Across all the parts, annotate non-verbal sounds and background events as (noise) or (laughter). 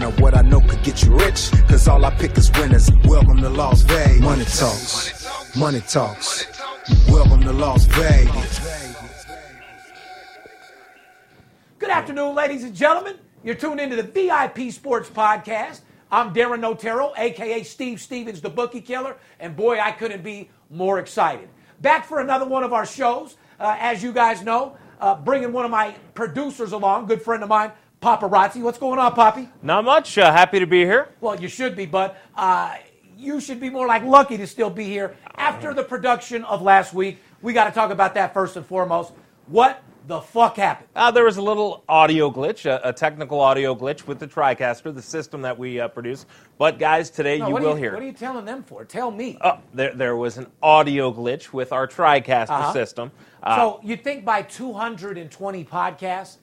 winner. What I know could get you rich, cause all I pick is winners. Welcome to Las Vegas. Money talks, money talks. Welcome to Las Vegas. Good afternoon, ladies and gentlemen. You're tuned into the VIP Sports Podcast. I'm Darren Otero, aka Steve Stevens, the Bookie Killer, and boy, I couldn't be more excited. Back for another one of our shows. Uh, as you guys know, uh, bringing one of my producers along, good friend of mine, Paparazzi. What's going on, Poppy? Not much. Uh, happy to be here. Well, you should be, but uh, you should be more like lucky to still be here after the production of last week. We got to talk about that first and foremost. What the fuck happened? Uh, there was a little audio glitch, a, a, technical audio glitch with the TriCaster, the system that we uh, produce. But guys, today No, you will you, hear. What are you telling them for? Tell me. Oh, there, there was an audio glitch with our TriCaster Uh-huh. system. Uh, so you think by 220 podcasts,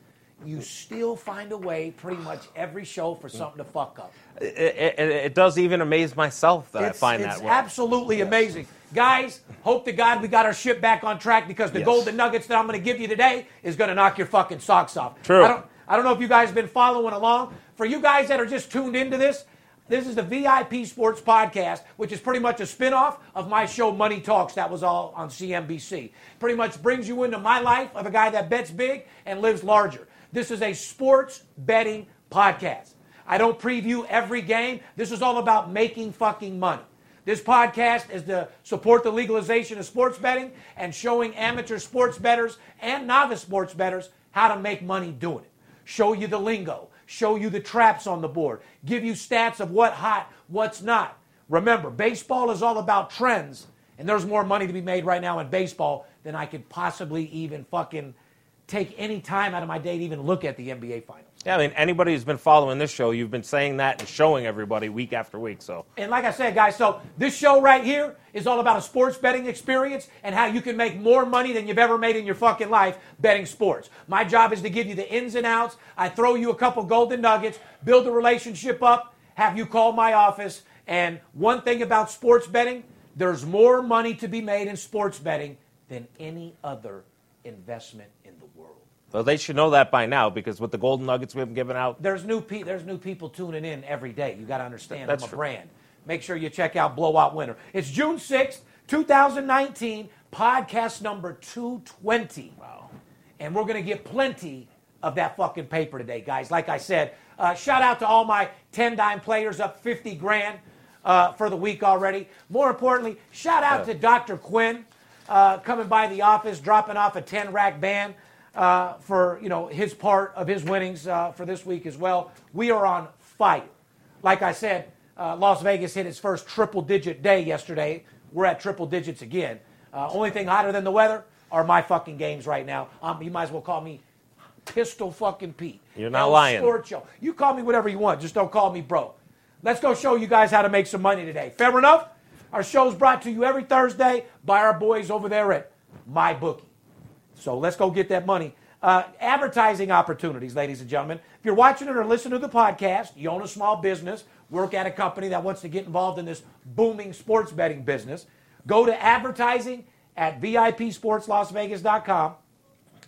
you still find a way pretty much every show for something to fuck up. it, it, it does even amaze myself that I find it's that way. absolutely amazing. Guys, hope to God we got our ship back on track because the Yes. golden nuggets that I'm going to give you today is going to knock your fucking socks off. True. I don't, I don't know if you guys have been following along. For you guys that are just tuned into this, this is the VIP Sports Podcast, which is pretty much a spinoff of my show Money Talks that was all on CNBC. Pretty much brings you into my life of a guy that bets big and lives larger. This is a sports betting podcast. I don't preview every game. This is all about making fucking money. This podcast is to support the legalization of sports betting and showing amateur sports bettors and novice sports bettors how to make money doing it. Show you the lingo, show you the traps on the board, give you stats of what hot, what's not. Remember, baseball is all about trends, and there's more money to be made right now in baseball than I could possibly even fucking take any time out of my day to even look at the NBA finals. yeah, I mean, anybody who's been following this show, you've been saying that and showing everybody week after week. So And like I said, guys, so this show right here is all about a sports betting experience and how you can make more money than you've ever made in your fucking life betting sports. My job is to give you the ins and outs. I throw you a couple golden nuggets, build a relationship up, have you call my office. And one thing about sports betting, there's more money to be made in sports betting than any other investment in the world. So they should know that by now because with the golden nuggets we've given out, there's new pe- there's new people tuning in every day. You got to understand, That's I'm a true. brand. Make sure you check out Blowout Winner. It's June 6th, 2019, podcast number 220. Wow. And we're going to get plenty of that fucking paper today, guys. Like I said, uh, shout out to all my 10 dime players up 50 grand uh, for the week already. More importantly, shout out to Dr. Quinn uh, coming by the office, dropping off a 10 rack band uh, for you know his part of his winnings uh, for this week as well. We are on fire. Like I said, uh, Las Vegas hit its first triple digit day yesterday. We're at triple digits again. Uh, only thing hotter than the weather are my fucking games right now. Um, you might as well call me Pistol fucking Pete. You're not El lying. Sports Show. You call me whatever you want. Just don't call me bro. Let's go show you guys how to make some money today. Fair enough? Our show's brought to you every Thursday by our boys over there at MyBookie. So let's go get that money. Uh, advertising opportunities, ladies and gentlemen. If you're watching it or listening to the podcast, you own a small business, work at a company that wants to get involved in this booming sports betting business, go to advertising at VIPSportsLasVegas.com.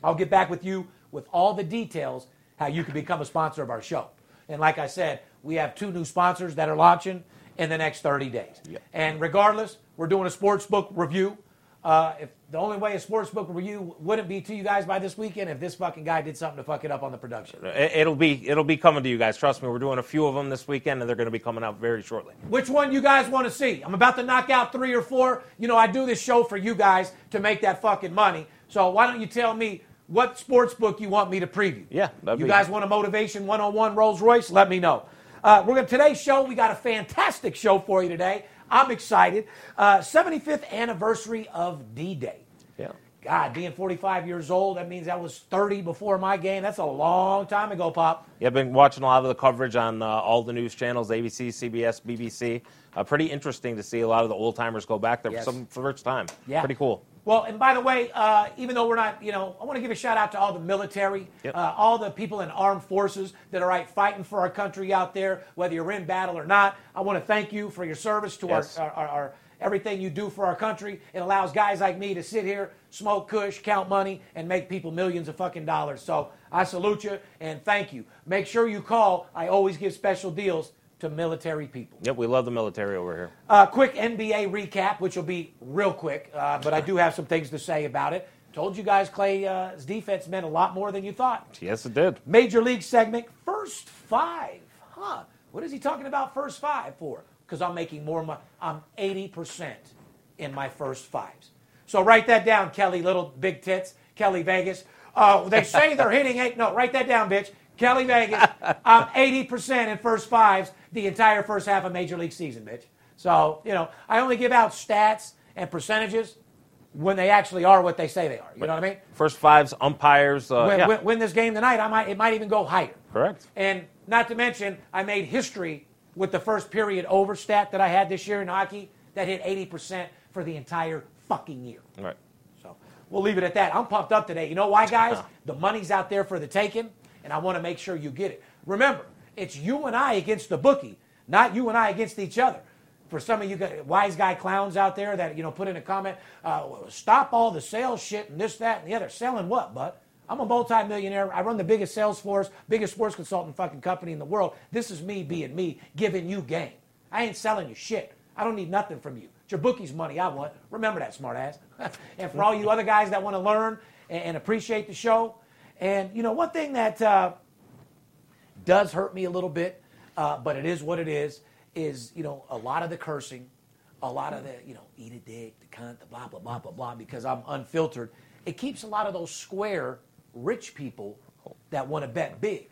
I'll get back with you with all the details how you can become a sponsor of our show. And like I said, we have two new sponsors that are launching in the next 30 days. And regardless, we're doing a sports book review. Uh, if the only way a sports book review wouldn't be to you guys by this weekend if this fucking guy did something to fuck it up on the production. it, it'll be it'll be coming to you guys. Trust me, we're doing a few of them this weekend, and they're going to be coming out very shortly. Which one you guys want to see? I'm about to knock out three or four. You know, I do this show for you guys to make that fucking money. So why don't you tell me what sports book you want me to preview? Yeah, you guys want a motivation 101 Rolls Royce? Let me know. Uh, we're gonna today's show. We got a fantastic show for you today. I'm excited. Uh, 75th anniversary of D-Day. Yeah. God, being 45 years old, that means that was 30 before my game. That's a long time ago, Pop. Yeah, I've been watching a lot of the coverage on uh, all the news channels, ABC, CBS, BBC. Uh, pretty interesting to see a lot of the old timers go back there Yes. for some for the first time. Yeah. Pretty cool. Well, and by the way, uh, even though we're not, you know, I want to give a shout out to all the military, Yep. uh, all the people in armed forces that are out fighting for our country out there, whether you're in battle or not. I want to thank you for your service to Yes. our, our, our, our everything you do for our country. It allows guys like me to sit here, smoke kush, count money, and make people millions of fucking dollars. So I salute you and thank you. Make sure you call. I always give special deals to military people. Yep, we love the military over here. Uh, quick NBA recap, which will be real quick, uh, but I do have some things to say about it. Told you guys Klay's uh, defense meant a lot more than you thought. Yes, it did. Major League segment, first five. Huh. What is he talking about first five for? Because I'm making more money. I'm 80% in my first fives. So write that down, Kelly, little big tits, Kelly Vegas. Uh, they say they're hitting eight. No, write that down, bitch. Kelly Vegas. (laughs) I'm 80% in first fives the entire first half of Major League season, bitch. So, you know, I only give out stats and percentages when they actually are what they say they are. You know what I mean? First fives, umpires. Uh, Win, yeah, win, win this game tonight, I might, it might even go higher. correct. And not to mention, I made history with the first period over stat that I had this year in hockey that hit 80% for the entire fucking year. All right. So we'll leave it at that. I'm pumped up today. You know why, guys? The money's out there for the taking, and I want to make sure you get it. Remember, it's you and I against the bookie, not you and I against each other. For some of you wise guy clowns out there that you know put in a comment, uh, stop all the sales shit and this, that, and the other. Selling what, bud? I'm a multi-millionaire. I run the biggest sales force, biggest sports consultant fucking company in the world. This is me being me, giving you game. I ain't selling you shit. I don't need nothing from you. It's your bookie's money I want. Remember that, smartass. (laughs) and for all you other guys that want to learn and appreciate the show, and you know one thing that uh, does hurt me a little bit, uh, but it is what it is. Is you know a lot of the cursing, a lot of the you know eat a dick, the cunt, the blah blah blah blah blah. Because I'm unfiltered, it keeps a lot of those square rich people that want to bet big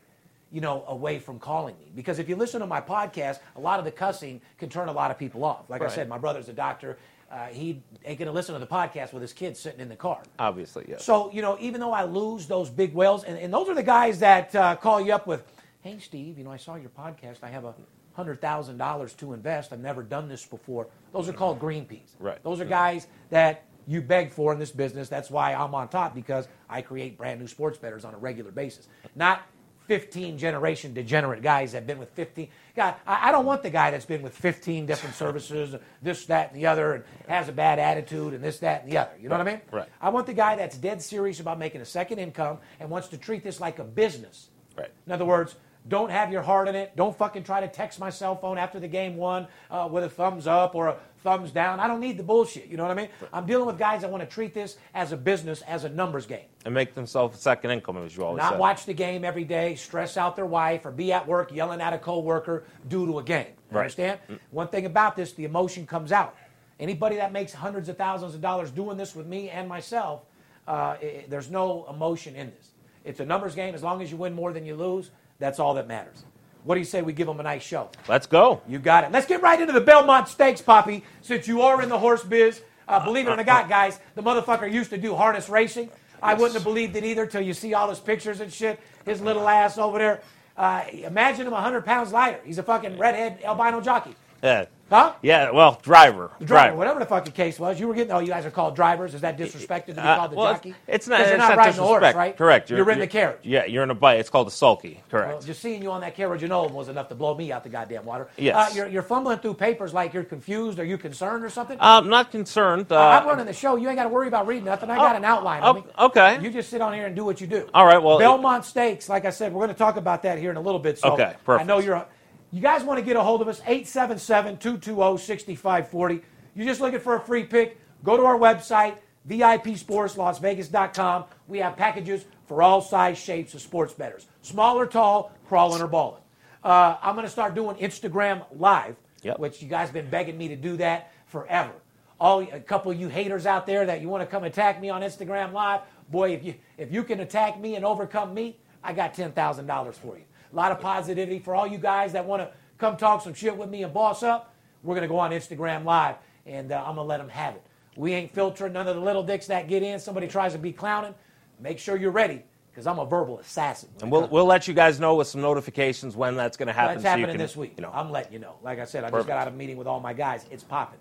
you know, away from calling me. Because if you listen to my podcast, a lot of the cussing can turn a lot of people off. Like I said, my brother's a doctor. Uh, he ain't going to listen to the podcast with his kids sitting in the car. Obviously, yes. So, you know, even though I lose those big whales, and, and those are the guys that uh, call you up with, hey, Steve, you know, I saw your podcast. I have a $100,000 to invest. I've never done this before. Those are called green peas. Right. Those are guys that you beg for in this business. That's why I'm on top because I create brand new sports bettors on a regular basis. Not 15 generation degenerate guys that have been with 15. God, I, I don't want the guy that's been with 15 different (laughs) services, this, that, and the other, and has a bad attitude, and this, that, and the other. You know what I mean? Right. I want the guy that's dead serious about making a second income and wants to treat this like a business. Right. In other words, don't have your heart in it. Don't fucking try to text my cell phone after the game won uh, with a thumbs up or a thumbs down. I don't need the bullshit. You know what I mean? I'm dealing with guys that want to treat this as a business, as a numbers game. and make themselves a second income, as you always Not watch the game every day, stress out their wife, or be at work yelling at a coworker due to a game. Right. Understand? One thing about this, the emotion comes out. Anybody that makes hundreds of thousands of dollars doing this with me and myself, uh, i- i- there's no emotion in this. It's a numbers game. As long as you win more than you lose, that's all that matters. What do you say we give them a nice show? Let's go. You got it. Let's get right into the Belmont Stakes, Poppy. Since you are in the horse biz, uh, believe it or not, guys, the motherfucker used to do harness racing. I wouldn't have believed it either till you see all his pictures and shit. His little ass over there. Uh, imagine him 100 pounds lighter. He's a fucking redhead albino jockey. Yeah. Huh? Yeah. Well, driver. Driver, Driver. whatever the fucking case was. You were getting, oh, you guys are called drivers. Is that disrespected to be Uh, called the well, jockey? It's, it's not. 'Cause you're it's not, not riding a horse, right? Correct. You're, in the carriage. Yeah, you're in a bike. It's called a sulky. Correct. Well, just seeing you on that carriage alone was enough to blow me out the goddamn water. Yes. Uh, you're, you're fumbling through papers like you're confused. Are you concerned or something? I'm not concerned. Uh, I'm running the show. You ain't got to worry about reading nothing. I got an outline. oh, okay. You just sit on here and do what you do. All right, well- Belmont Stakes. Like I said, we're going to talk about that here in a little bit. So Okay, perfect. I know you're. You guys want to get a hold of us? 877-220-6540. You're just looking for a free pick. Go to our website, VIPSportsLasVegas.com. We have packages for all size shapes of sports bettors, small or tall, crawling or balling. Uh, I'm going to start doing Instagram live, Yep. which you guys have been begging me to do that forever. All a couple of you haters out there that you want to come attack me on Instagram live, boy, if you if you can attack me and overcome me, I got ten thousand dollars for you. A lot of positivity for all you guys that want to come talk some shit with me and boss up. We're gonna go on Instagram live, and uh, I'm gonna let them have it. We ain't filtering none of the little dicks that get in. Somebody tries to be clowning. Make sure you're ready because I'm a verbal assassin. And we'll, we'll let you guys know with some notifications when that's going to happen. That's so you happening can, this week. You know, I'm letting you know. Like I said, I just got out of a meeting with all my guys. It's popping.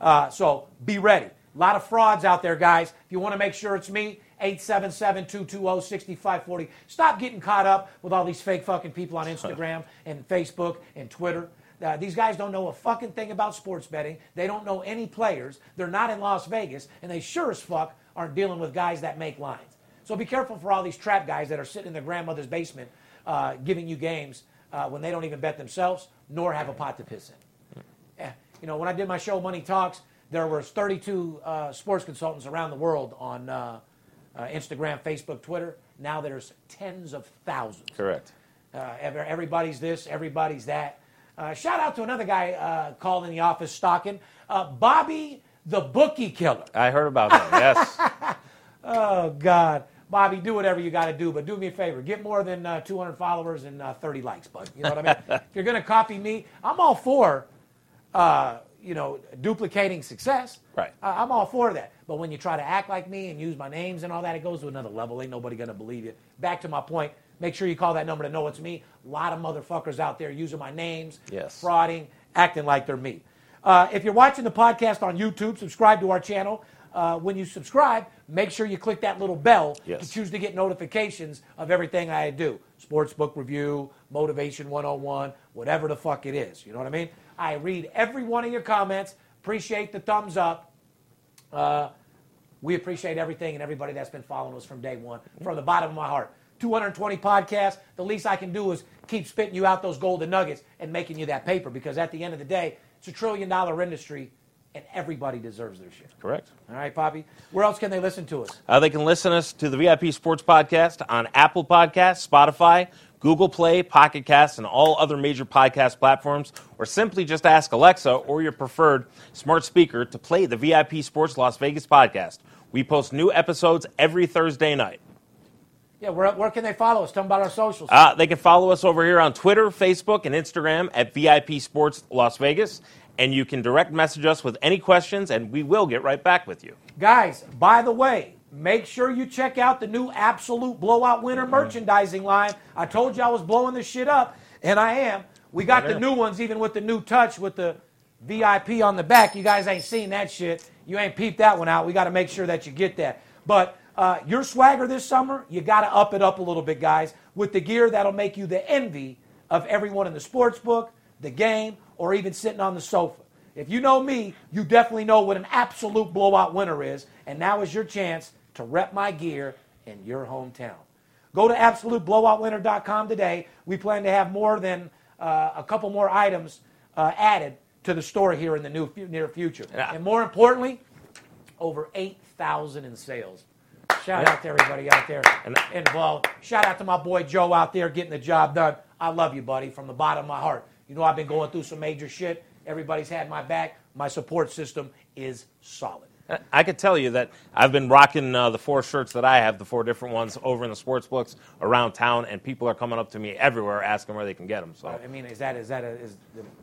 Uh, so be ready. A lot of frauds out there, guys. If you want to make sure it's me, 877-220-6540. Stop getting caught up with all these fake fucking people on Instagram (laughs) and Facebook and Twitter. Uh, these guys don't know a fucking thing about sports betting. They don't know any players. They're not in Las Vegas, and they sure as fuck aren't dealing with guys that make lines. So be careful for all these trap guys that are sitting in their grandmother's basement uh, giving you games uh, when they don't even bet themselves nor have a pot to piss in. Eh, You know, when I did my show Money Talks, there was 32 uh, sports consultants around the world on uh, Instagram, Facebook, Twitter. Now there's tens of thousands. correct. Uh, everybody's this, everybody's that. Uh, shout out to another guy uh, called in the office stalking, uh, Bobby the Bookie Killer. I heard about that. Yes. (laughs) Oh God, Bobby, do whatever you got to do, but do me a favor: get more than uh, 200 followers and uh, 30 likes, bud. You know what I mean? (laughs) if you're gonna copy me, I'm all for, uh, you know, duplicating success. Right. Uh, I'm all for that. But when you try to act like me and use my names and all that, it goes to another level. Ain't nobody gonna believe you. Back to my point. Make sure you call that number to know it's me. A lot of motherfuckers out there using my names, Yes. frauding, acting like they're me. Uh, if you're watching the podcast on YouTube, subscribe to our channel. Uh, when you subscribe, make sure you click that little bell Yes. to choose to get notifications of everything I do. Sports book review, Motivation 101, whatever the fuck it is. You know what I mean? I read every one of your comments. Appreciate the thumbs up. Uh, we appreciate everything and everybody that's been following us from day one, from the bottom of my heart. 220 podcasts. The least I can do is keep spitting you out those golden nuggets and making you that paper because at the end of the day, it's a trillion dollar industry and everybody deserves their share. correct. All right, Poppy? Where else can they listen to us? Uh, they can listen us to the VIP Sports Podcast on Apple Podcasts, Spotify, Google Play, Pocket Casts, and all other major podcast platforms, or simply just ask Alexa or your preferred smart speaker to play the VIP Sports Las Vegas podcast. We post new episodes every Thursday night. Yeah, where, where can they follow us? Tell them about our socials. Uh, they can follow us over here on Twitter, Facebook, and Instagram at VIP Sports Las Vegas. And you can direct message us with any questions, and we will get right back with you. Guys, by the way, make sure you check out the new Absolute Blowout Winner merchandising line. I told you I was blowing this shit up, and I am. We got the new ones, even with the new touch with the VIP on the back. You guys ain't seen that shit. You ain't peeped that one out. We got to make sure that you get that. But uh, your swagger this summer, you got to up it up a little bit, guys, with the gear that'll make you the envy of everyone in the sports book, the game, or even sitting on the sofa. If you know me, you definitely know what an absolute blowout winner is, and now is your chance to rep my gear in your hometown. Go to absoluteblowoutwinner.com today. We plan to have more than uh, a couple more items uh, added to the store here in the new, near future. Yeah. And more importantly, over 8,000 in sales. Shout out to everybody out there involved. Shout out to my boy Joe out there getting the job done. I love you, buddy, from the bottom of my heart. You know I've been going through some major shit. Everybody's had my back. My support system is solid. I could tell you that I've been rocking uh, the four shirts that I have, the four different ones over in the sports books around town, and people are coming up to me everywhere asking where they can get them. So I mean, is that is that a, is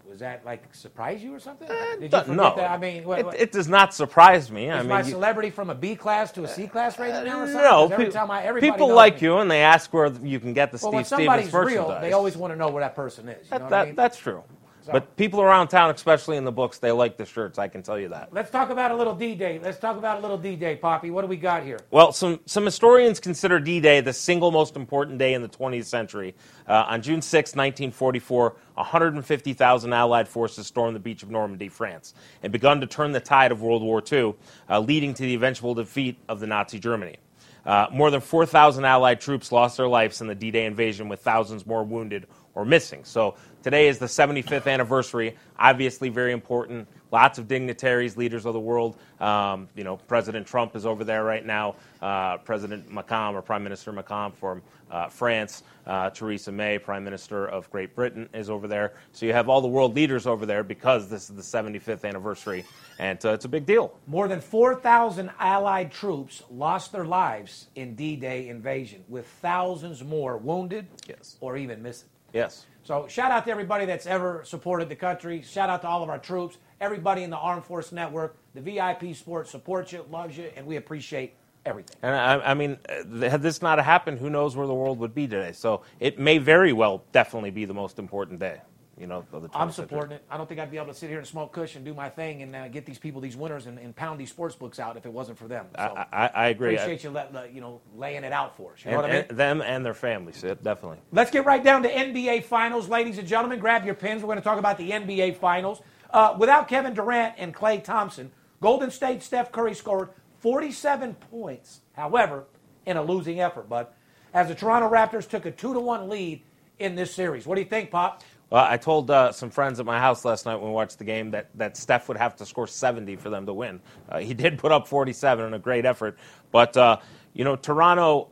was that like surprise you or something? Did you Uh, forget no, that? I mean, what, it, what- it does not surprise me. I is mean, my celebrity from a B class to a C class rating now or something? no, every pe- time I, everybody people like me. you, and they ask where you can get the Well, when Steve somebody's Stevens real, merchandise. they always want to know where that person is. You that, know what that- I mean? that's true. But people around town, especially in the books, they like the shirts. I can tell you that. Let's talk about a little D-Day. Let's talk about a little D-Day, Poppy. What do we got here? Well, some, some historians consider D Day the single most important day in the 20th century. Uh, on June 6, 1944, 150,000 Allied forces stormed the beach of Normandy, France, and begun to turn the tide of World War II, uh, leading to the eventual defeat of the Nazi Germany. Uh, more than 4,000 Allied troops lost their lives in the D Day invasion, with thousands more wounded or missing. So today is the 75th anniversary. Obviously, very important. Lots of dignitaries, leaders of the world. Um, you know, President Trump is over there right now. Uh, President Macron or Prime Minister Macron from uh, France. Uh, Theresa May, Prime Minister of Great Britain, is over there. So you have all the world leaders over there because this is the 75th anniversary, and uh, it's a big deal. More than 4,000 Allied troops lost their lives in D-Day invasion, with thousands more wounded Yes. or even missing. Yes. So shout out to everybody that's ever supported the country. Shout out to all of our troops, everybody in the Armed Force Network. The VIP Sport supports you, loves you, and we appreciate everything. And I, I mean, uh, had this not happened, who knows where the world would be today? So it may very well definitely be the most important day. You know, of the I'm 20th century. supporting it. I don't think I'd be able to sit here and smoke kush and do my thing and uh, get these people these winners and, and pound these sports books out if it wasn't for them. So I, I, I agree. appreciate you let, you know laying it out for us. You know and, what I mean? and them and their families, definitely. Let's get right down to NBA Finals, ladies and gentlemen. Grab your pins. We're going to talk about the NBA Finals. Uh, without Kevin Durant and Klay Thompson, Golden State Steph Curry scored 47 points. However, in a losing effort, but as the Toronto Raptors took a two to one lead in this series. What do you think, Pop? Well, I told uh, some friends at my house last night when we watched the game that, that Steph would have to score 70 for them to win. Uh, he (laughs) did put up 47 in a great effort. But, uh, you know, Toronto,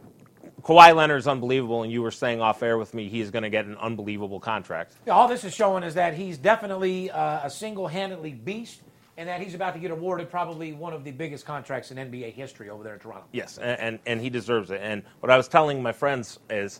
Kawhi Leonard's unbelievable, and you were saying off air with me he's going to get an unbelievable contract. Yeah, all this is showing is that he's definitely uh, a single-handedly beast, and that he's about to get awarded probably one of the biggest contracts in NBA history over there in Toronto. Yes, and, and, and he deserves it. And what I was telling my friends is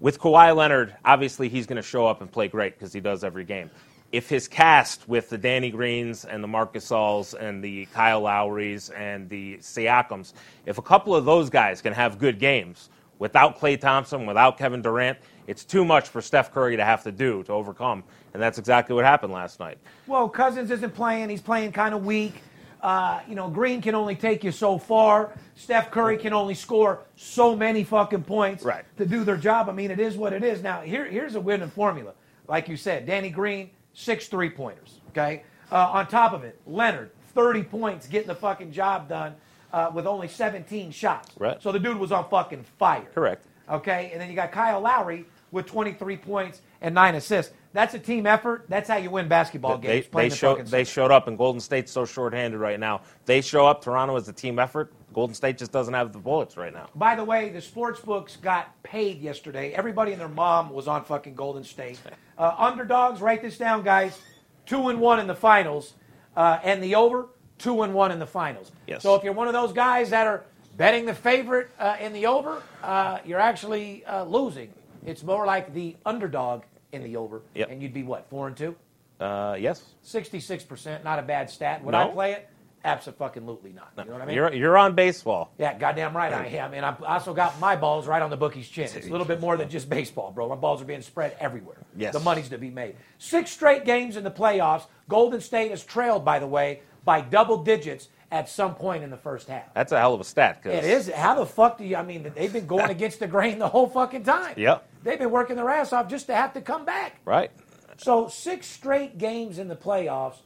with Kawhi Leonard, obviously he's going to show up and play great because he does every game. If his cast with the Danny Greens and the Marc Gasols and the Kyle Lowrys and the Siakams, if a couple of those guys can have good games without Klay Thompson, without Kevin Durant, it's too much for Steph Curry to have to do to overcome. And that's exactly what happened last night. Well, Cousins isn't playing. He's playing kind of weak. Uh, you know, Green can only take you so far. Steph Curry can only score so many fucking points Right. to do their job. I mean, it is what it is. Now, here, here's a winning formula. Like you said, Danny Green, six three pointers. Okay. Uh, on top of it, Leonard, 30 points, getting the fucking job done uh, with only 17 shots. Right. So the dude was on fucking fire. Correct. Okay, and then you got Kyle Lowry with 23 points and nine assists. That's a team effort. That's how you win basketball games. they, the show, fucking they showed up, and Golden State's so shorthanded right now. They show up. Toronto is a team effort. Golden State just doesn't have the bullets right now. By the way, the sports books got paid yesterday. Everybody and their mom was on fucking Golden State. (laughs) Uh, underdogs, write this down, guys. Two and one in the finals, uh, and the over two and one in the finals. Yes. So if you're one of those guys that are betting the favorite uh, in the over, uh, you're actually uh, losing. It's more like the underdog in the over, Yep. and you'd be what four and two. Uh, yes. 66%, not a bad stat. Would No. I play it? Absolutely not. You know what I mean? You're, you're on baseball. yeah, goddamn right I am. And I also got my balls right on the bookie's chin. It's a little bit more than just baseball, bro. My balls are being spread everywhere. Yes. The money's to be made. Six straight games in the playoffs. Golden State is trailed, by the way, by double digits at some point in the first half. That's a hell of a stat. 'cause- It is. How the fuck do you? I mean, they've been going (laughs) against the grain the whole fucking time. Yep. They've been working their ass off just to have to come back. Right. So six straight games in the playoffs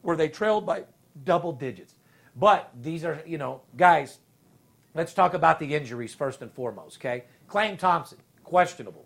where they trailed by double digits. But these are, you know, guys, let's talk about the injuries first and foremost, okay? Klay Thompson, questionable.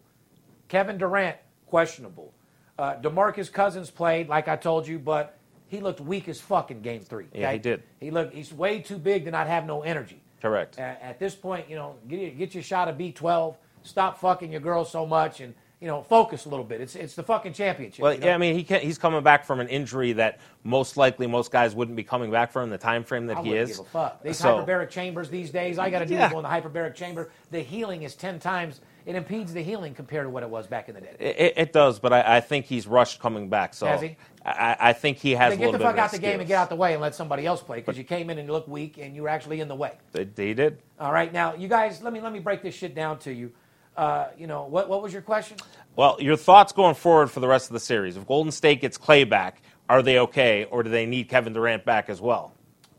Kevin Durant, questionable. Uh, DeMarcus Cousins played, like I told you, but he looked weak as fuck in game three. Yeah, he did. He looked, he's way too big to not have no energy. Correct. At, at this point, you know, get, get your shot of B12, stop fucking your girl so much, and, you know, focus a little bit. It's, it's the fucking championship. Well, you know? yeah, I mean, he can, he's coming back from an injury that most likely most guys wouldn't be coming back from in the time frame that I he is. give a fuck. These So- hyperbaric chambers these days, I got to do Yeah. go in the hyperbaric chamber. The healing is ten times. It impedes the healing compared to what it was back in the day. It, it does, but I, I think he's rushed coming back. So Has he? I, I think he has Then a get little the bit fuck of out the game and get out the way and let somebody else play because you came in and you look weak and you were actually in the way. They, they did. All right, now you guys, let me let me break this shit down to you. Uh, you know what? What was your question? Well, your thoughts going forward for the rest of the series? If Golden State gets Klay back, are they okay, or do they need Kevin Durant back as well?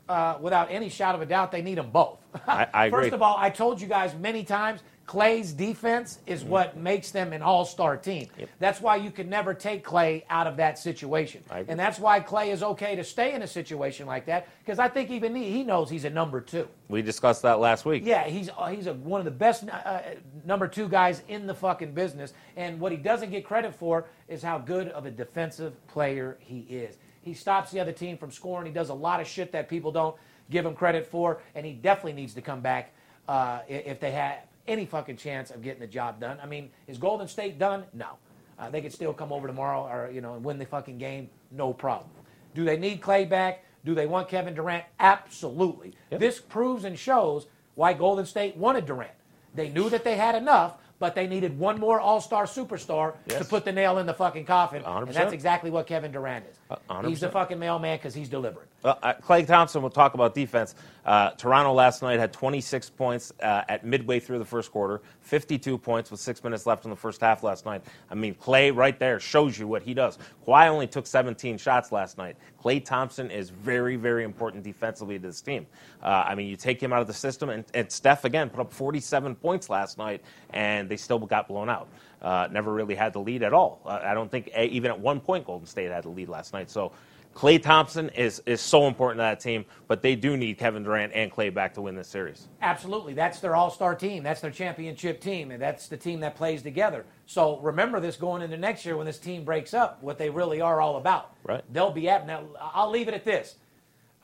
uh, without any shadow of a doubt, they need them both. I- I (laughs) agree. First of all, I told you guys many times, Klay's defense is Mm-hmm. what makes them an all-star team. That's why you can never take Klay out of that situation, and that's why Klay is okay to stay in a situation like that because I think even he, he knows he's a number two. We discussed that last week. Yeah, he's uh, he's a, one of the best uh, number two guys in the fucking business. And what he doesn't get credit for is how good of a defensive player he is. He stops the other team from scoring. He does a lot of shit that people don't give him credit for, and he definitely needs to come back uh, if they have any fucking chance of getting the job done. I mean, is Golden State done? No. Uh, they could still come over tomorrow or you know and win the fucking game, no problem. Do they need Klay back? Do they want Kevin Durant? Absolutely. This proves and shows why Golden State wanted Durant. They knew that they had enough, but they needed one more All Star superstar to put the nail in the fucking coffin, and 100%. that's exactly what Kevin Durant is. Uh, He's the fucking mailman because he's delivering. Uh, Klay Thompson will talk about defense. Uh, Toronto last night had 26 points uh, at midway through the first quarter, 52 points with six minutes left in the first half last night. I mean, Klay right there shows you what he does. Kawhi only took 17 shots last night. Klay Thompson is very, very important defensively to this team. Uh, I mean, you take him out of the system, and, and Steph, again, put up 47 points last night, and they still got blown out. Uh, never really had the lead at all. Uh, I don't think, uh, even at one point, Golden State had the lead last night. So, Klay Thompson is, is so important to that team, but they do need Kevin Durant and Klay back to win this series. Absolutely. That's their all star team. That's their championship team. And that's the team that plays together. So remember this going into next year when this team breaks up, what they really are all about. Right. They'll be at. Now, I'll leave it at this.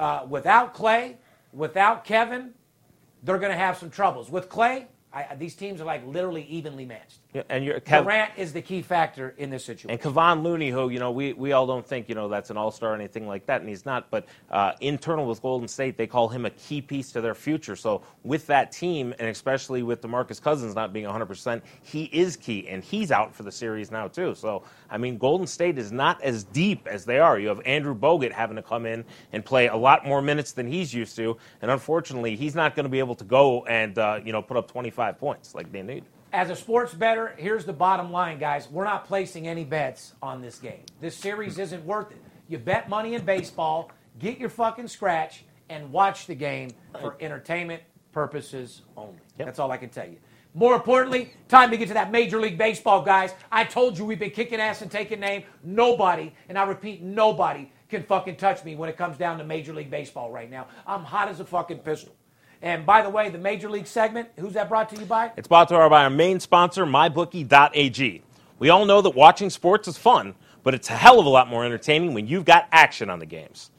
Uh, without Klay, without Kevin, they're going to have some troubles. With Klay, I, these teams are like literally evenly matched. Yeah, And you're Kev, Durant is the key factor in this situation. and Kevon Looney, who you know we, we all don't think you know that's an all star or anything like that, and he's not. But uh, internal with Golden State, they call him a key piece to their future. So with that team, and especially with DeMarcus Cousins not being 100, percent he is key, and he's out for the series now too. So I mean, Golden State is not as deep as they are. You have Andrew Bogut having to come in and play a lot more minutes than he's used to, and unfortunately, he's not going to be able to go and uh, you know put up 25 points like they need. As a sports better, here's the bottom line, guys. We're not placing any bets on this game. This series isn't worth it. You bet money in baseball, get your fucking scratch, and watch the game for entertainment purposes only. Yep. That's all I can tell you. More importantly, time to get to that Major League Baseball, guys. I told you we've been kicking ass and taking name. Nobody, and I repeat, nobody can fucking touch me when it comes down to Major League Baseball right now. I'm hot as a fucking pistol. And by the way, the Major League segment, who's that brought to you by? It's brought to you by our main sponsor, MyBookie.ag. We all know that watching sports is fun, but it's a hell of a lot more entertaining when you've got action on the games.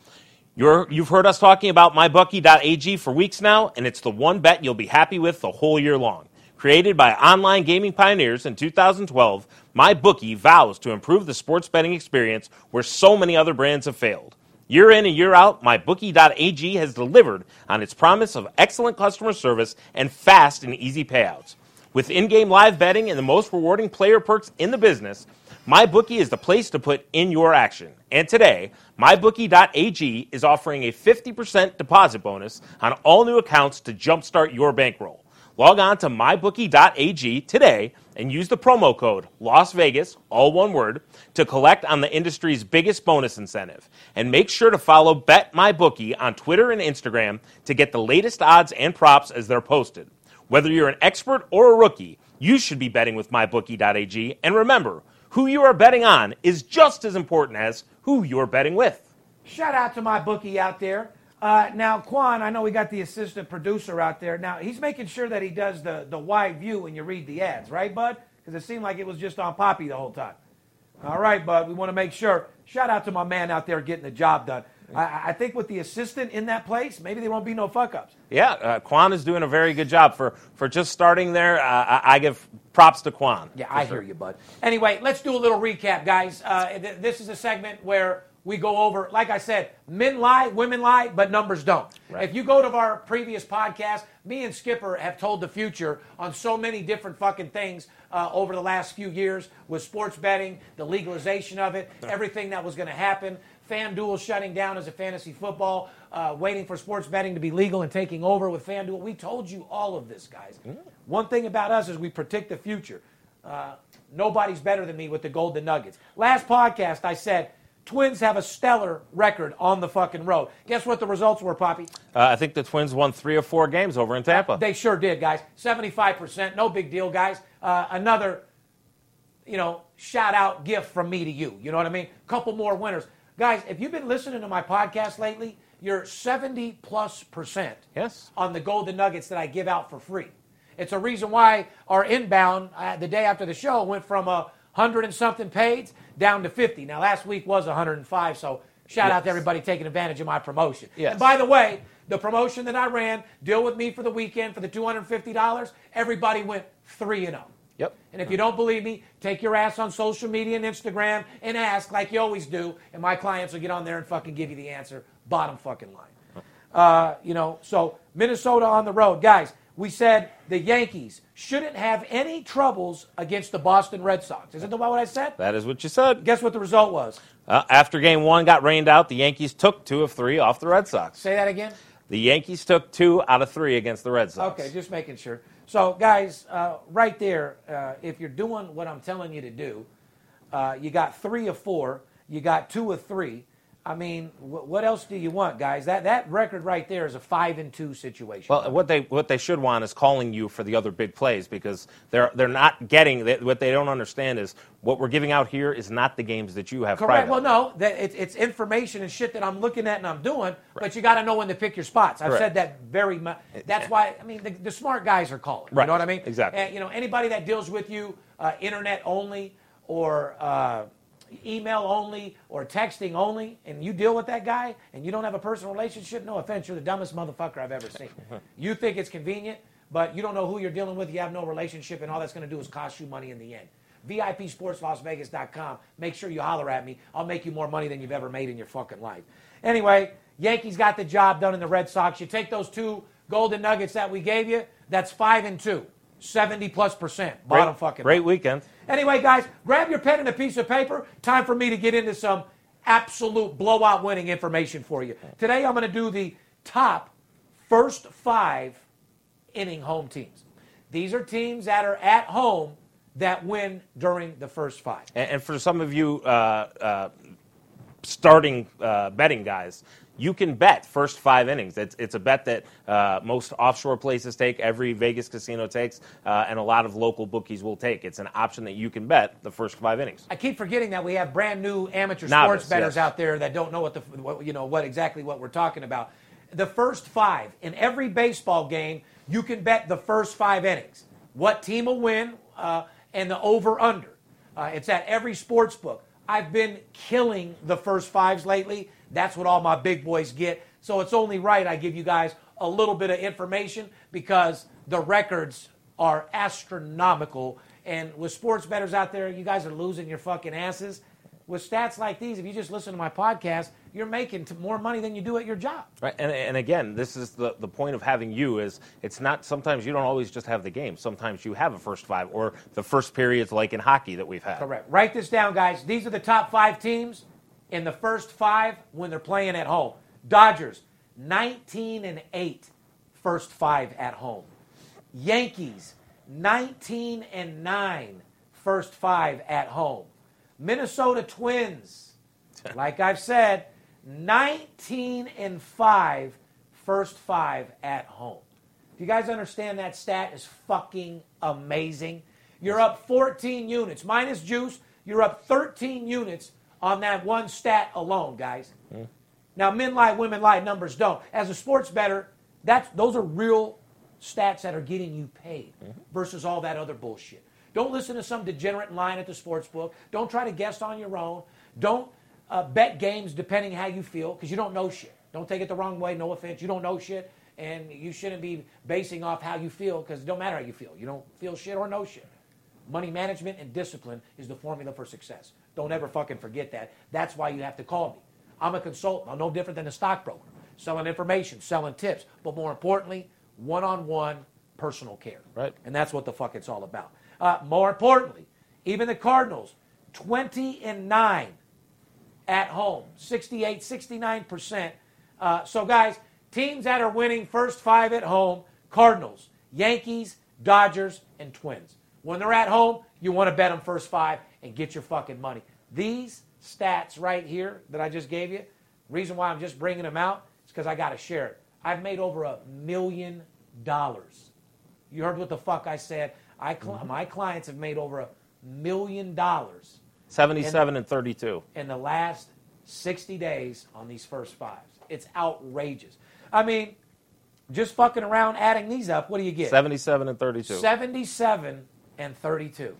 You're, you've heard us talking about MyBookie.ag for weeks now, and it's the one bet you'll be happy with the whole year long. Created by online gaming pioneers in 2012, MyBookie vows to improve the sports betting experience where so many other brands have failed. Year in and year out, MyBookie.ag has delivered on its promise of excellent customer service and fast and easy payouts. With in game live betting and the most rewarding player perks in the business, MyBookie is the place to put in your action. And today, MyBookie.ag is offering a 50% deposit bonus on all new accounts to jumpstart your bankroll. Log on to mybookie.ag today and use the promo code Las Vegas, all one word, to collect on the industry's biggest bonus incentive. And make sure to follow Bet My Bookie on Twitter and Instagram to get the latest odds and props as they're posted. Whether you're an expert or a rookie, you should be betting with mybookie.ag. And remember, who you are betting on is just as important as who you're betting with. Shout out to my bookie out there. Uh, now, Quan, I know we got the assistant producer out there. Now, he's making sure that he does the, the wide view when you read the ads, right, Bud? Because it seemed like it was just on Poppy the whole time. All right, Bud, we want to make sure. Shout out to my man out there getting the job done. I, I think with the assistant in that place, maybe there won't be no fuck ups. Yeah, uh, Quan is doing a very good job for, for just starting there. Uh, I, I give props to Quan. Yeah, I sure. hear you, bud. Anyway, let's do a little recap, guys. Uh, th- this is a segment where we go over, like I said, men lie, women lie, but numbers don't. Right. If you go to our previous podcast, me and Skipper have told the future on so many different fucking things uh, over the last few years with sports betting, the legalization of it, everything that was going to happen. FanDuel shutting down as a fantasy football, uh, waiting for sports betting to be legal and taking over with FanDuel. We told you all of this, guys. One thing about us is we predict the future. Uh, nobody's better than me with the Golden Nuggets. Last podcast, I said Twins have a stellar record on the fucking road. Guess what the results were, Poppy? Uh, I think the Twins won three or four games over in Tampa. They sure did, guys. 75%. No big deal, guys. Uh, another, you know, shout out gift from me to you. You know what I mean? Couple more winners. Guys, if you've been listening to my podcast lately, you're 70 plus percent Yes. on the Golden Nuggets that I give out for free. It's a reason why our inbound uh, the day after the show went from a hundred and something paid down to 50. Now last week was 105, so shout out to everybody taking advantage of my promotion. Yes. And by the way, the promotion that I ran, deal with me for the weekend for the $250, everybody went 3 and 0. Yep. And if you don't believe me, take your ass on social media and Instagram and ask like you always do, and my clients will get on there and fucking give you the answer. Bottom fucking line. Uh, you know, so Minnesota on the road, guys. We said the Yankees shouldn't have any troubles against the Boston Red Sox. Isn't that what I said? That is what you said. Guess what the result was? Uh, after game one got rained out, the Yankees took two of three off the Red Sox. Say that again. The Yankees took two out of three against the Red Sox. Okay, just making sure. So, guys, uh, right there, uh, if you're doing what I'm telling you to do, uh, you got three of four, you got two of three. I mean, what else do you want, guys? That that record right there is a five and two situation. Well, what they what they should want is calling you for the other big plays because they're they're not getting they, what they don't understand is what we're giving out here is not the games that you have. Correct. Well, no, that it, it's information and shit that I'm looking at and I'm doing, but you got to know when to pick your spots. I've Correct. said that very much. That's why I mean the, the smart guys are calling. Right. You know what I mean? Exactly. And, you know anybody that deals with you uh, internet only or uh, email only or texting only, and you deal with that guy and you don't have a personal relationship. No offense, you're the dumbest motherfucker I've ever seen. (laughs) you think it's convenient, but you don't know who you're dealing with. You have no relationship, and all that's going to do is cost you money in the end. VIPSportsLasVegas.com. Make sure you holler at me. I'll make you more money than you've ever made in your fucking life. Anyway, Yankees got the job done in the Red Sox. You take those two golden nuggets that we gave you, that's five and two. 70 plus percent. Bottom Great, fucking great weekend. Anyway, guys, grab your pen and a piece of paper. Time for me to get into some absolute blowout winning information for you. Today, I'm going to do the top first five inning home teams. These are teams that are at home that win during the first five. And, and for some of you uh, uh, starting uh, betting guys, you can bet first five innings. It's, it's a bet that uh, most offshore places take, every Vegas casino takes, uh, and a lot of local bookies will take. It's an option that you can bet the first five innings. I keep forgetting that we have brand new amateur Novice, sports bettors yes. out there that don't know what the what, you know what exactly what we're talking about. The first five in every baseball game, you can bet the first five innings. What team will win uh, and the over under. Uh, it's at every sports book. I've been killing the first fives lately. That's what all my big boys get. So it's only right I give you guys a little bit of information because the records are astronomical. And with sports bettors out there, you guys are losing your fucking asses. With stats like these, if you just listen to my podcast, you're making t- more money than you do at your job. Right, and, and again, this is the, the point of having you is it's not sometimes you don't always just have the game. Sometimes you have a first five or the first periods like in hockey that we've had. Correct. Write this down, guys. These are the top five teams in the first five when they're playing at home. Dodgers, 19 and 8, first five at home. Yankees, 19 and 9, first five at home. Minnesota Twins, (laughs) like I've said, 19 and 5, first five at home. If you guys understand that stat is fucking amazing. You're up 14 units. Minus juice, you're up 13 units on that one stat alone, guys. Now, men lie, women lie, numbers don't. As a sports better, that's, those are real stats that are getting you paid versus all that other bullshit. Don't listen to some degenerate line at the sports book. Don't try to guess on your own. Don't uh, bet games depending how you feel because you don't know shit. Don't take it the wrong way. No offense. You don't know shit, and you shouldn't be basing off how you feel because it don't matter how you feel. You don't feel shit or know shit. Money management and discipline is the formula for success. Don't ever fucking forget that. That's why you have to call me. I'm a consultant. I'm no different than a stockbroker, selling information, selling tips, but more importantly, one-on-one personal care. Right. And that's what the fuck it's all about. Uh, more importantly, even the Cardinals, 20 and 9 at home, 68, 69%. Uh, so, guys, teams that are winning first five at home Cardinals, Yankees, Dodgers, and Twins. When they're at home, you want to bet them first five and get your fucking money. These stats right here that I just gave you, reason why I'm just bringing them out is because I got to share it. I've made over a million dollars. You heard what the fuck I said. I cl- mm-hmm. My clients have made over a million dollars 77 and 32. in the last 60 days on these first fives. It's outrageous. I mean, just fucking around adding these up, what do you get? 77 and 32. 77 and 32.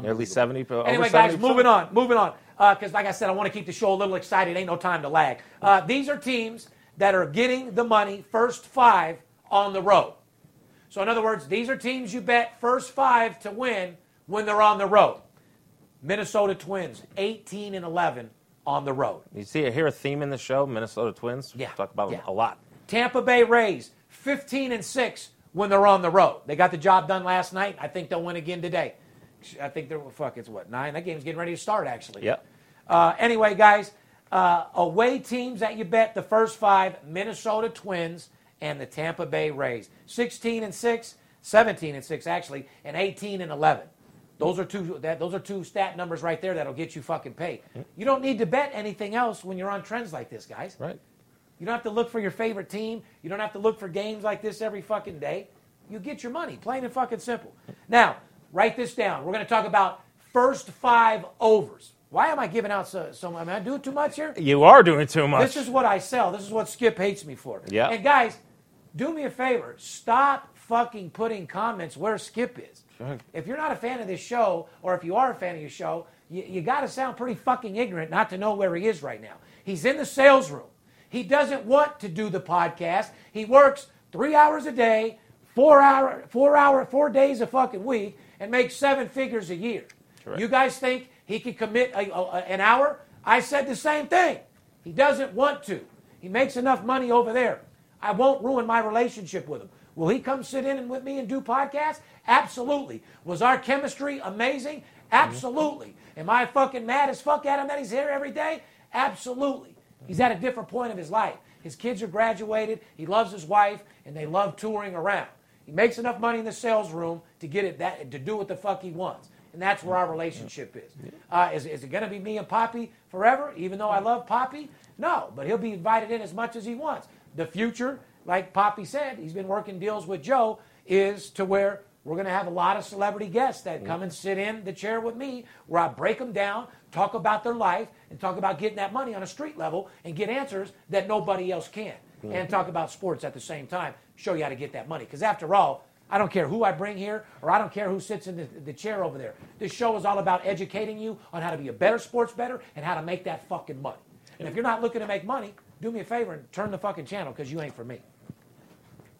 Nearly 70. over Anyway, guys, 70%. moving on, moving on. Because, like I said, I want to keep the show a little excited. Ain't no time to lag. Uh, these are teams that are getting the money first five on the road. So, in other words, these are teams you bet first five to win when they're on the road. Minnesota Twins, 18 and 11 on the road. You see, I hear a theme in the show, Minnesota Twins. Yeah, Talk about them a lot. Tampa Bay Rays, 15 and 6 when they're on the road. They got the job done last night. I think they'll win again today. I think they're, fuck, it's what, nine? That game's getting ready to start, actually. Yep. Uh, anyway, guys, uh, away teams that you bet the first five Minnesota Twins and the Tampa Bay Rays. 16 and 6, 17 and 6, actually, and 18 and 11. Those are two. That, those are two stat numbers right there that'll get you fucking paid. You don't need to bet anything else when you're on trends like this, guys. Right. You don't have to look for your favorite team. You don't have to look for games like this every fucking day. You get your money, plain and fucking simple. Now, write this down. We're going to talk about first five overs. Why am I giving out so, so Am I doing too much here? You are doing too much. This is what I sell. This is what Skip hates me for. Yeah. And guys, do me a favor. Stop fucking putting comments where Skip is. Sure. If you're not a fan of this show, or if you are a fan of your show, you, you got to sound pretty fucking ignorant not to know where he is right now. He's in the sales room. He doesn't want to do the podcast. He works three hours a day, four hour, four hour, four days a fucking week, and makes seven figures a year. Correct. You guys think he could commit a, a, an hour? I said the same thing. He doesn't want to. He makes enough money over there. I won't ruin my relationship with him. Will he come sit in with me and do podcasts? Absolutely. Was our chemistry amazing? Absolutely. Am I fucking mad as fuck at him that he's here every day? Absolutely. He's at a different point of his life. His kids are graduated, he loves his wife, and they love touring around. He makes enough money in the sales room to get it that to do what the fuck he wants. And that's where our relationship is. Uh, is, is it going to be me and Poppy forever, even though I love Poppy? No, but he'll be invited in as much as he wants. The future, like Poppy said, he's been working deals with Joe, is to where we're going to have a lot of celebrity guests that come and sit in the chair with me where I break them down, talk about their life, and talk about getting that money on a street level and get answers that nobody else can. And talk about sports at the same time, show you how to get that money. Because after all, I don't care who I bring here or I don't care who sits in the, the chair over there. This show is all about educating you on how to be a better sports better and how to make that fucking money. And if you're not looking to make money, do me a favor and turn the fucking channel because you ain't for me.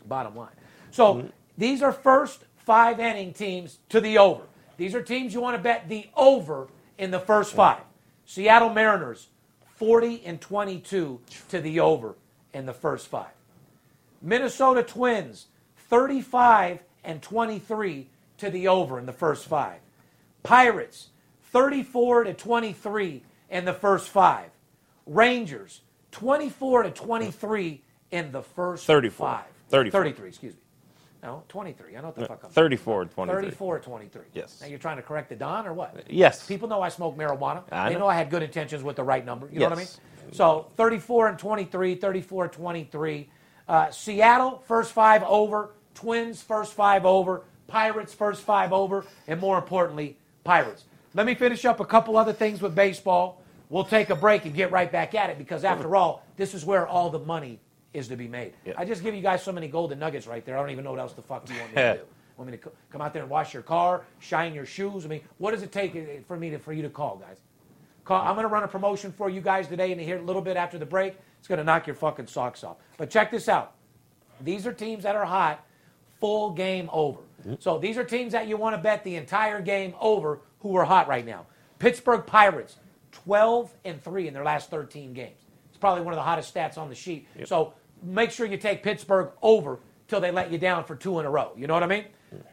Bottom line. So mm-hmm. these are first five inning teams to the over. These are teams you want to bet the over in the first five. Seattle Mariners, 40 and 22 to the over in the first five. Minnesota Twins, 35 and 23 to the over in the first five. Pirates, 34 to 23 in the first five. Rangers, 24 to 23 in the first 34. five. 34. 33, excuse me. No, 23. I know what the fuck I'm 34 23. 34 23. Yes. Now you're trying to correct the Don or what? Yes. People know I smoke marijuana. I they know. know I had good intentions with the right number. You know what I mean? So 34 and 23, 34 and 23. Uh, Seattle, first five over. Twins, first five over. Pirates, first five over. And more importantly, Pirates. Let me finish up a couple other things with baseball. We'll take a break and get right back at it because, after all, this is where all the money is to be made. Yeah. I just give you guys so many golden nuggets right there. I don't even know what else the fuck you want me to do. Want me to come out there and wash your car, shine your shoes? I mean, what does it take uh, for me to for you to call, guys? Call, I'm going to run a promotion for you guys today, and here a little bit after the break, it's going to knock your fucking socks off. But check this out: these are teams that are hot, full game over. So these are teams that you want to bet the entire game over who are hot right now. Pittsburgh Pirates, 12 and three in their last 13 games. It's probably one of the hottest stats on the sheet. So make sure you take Pittsburgh over till they let you down for two in a row. You know what I mean?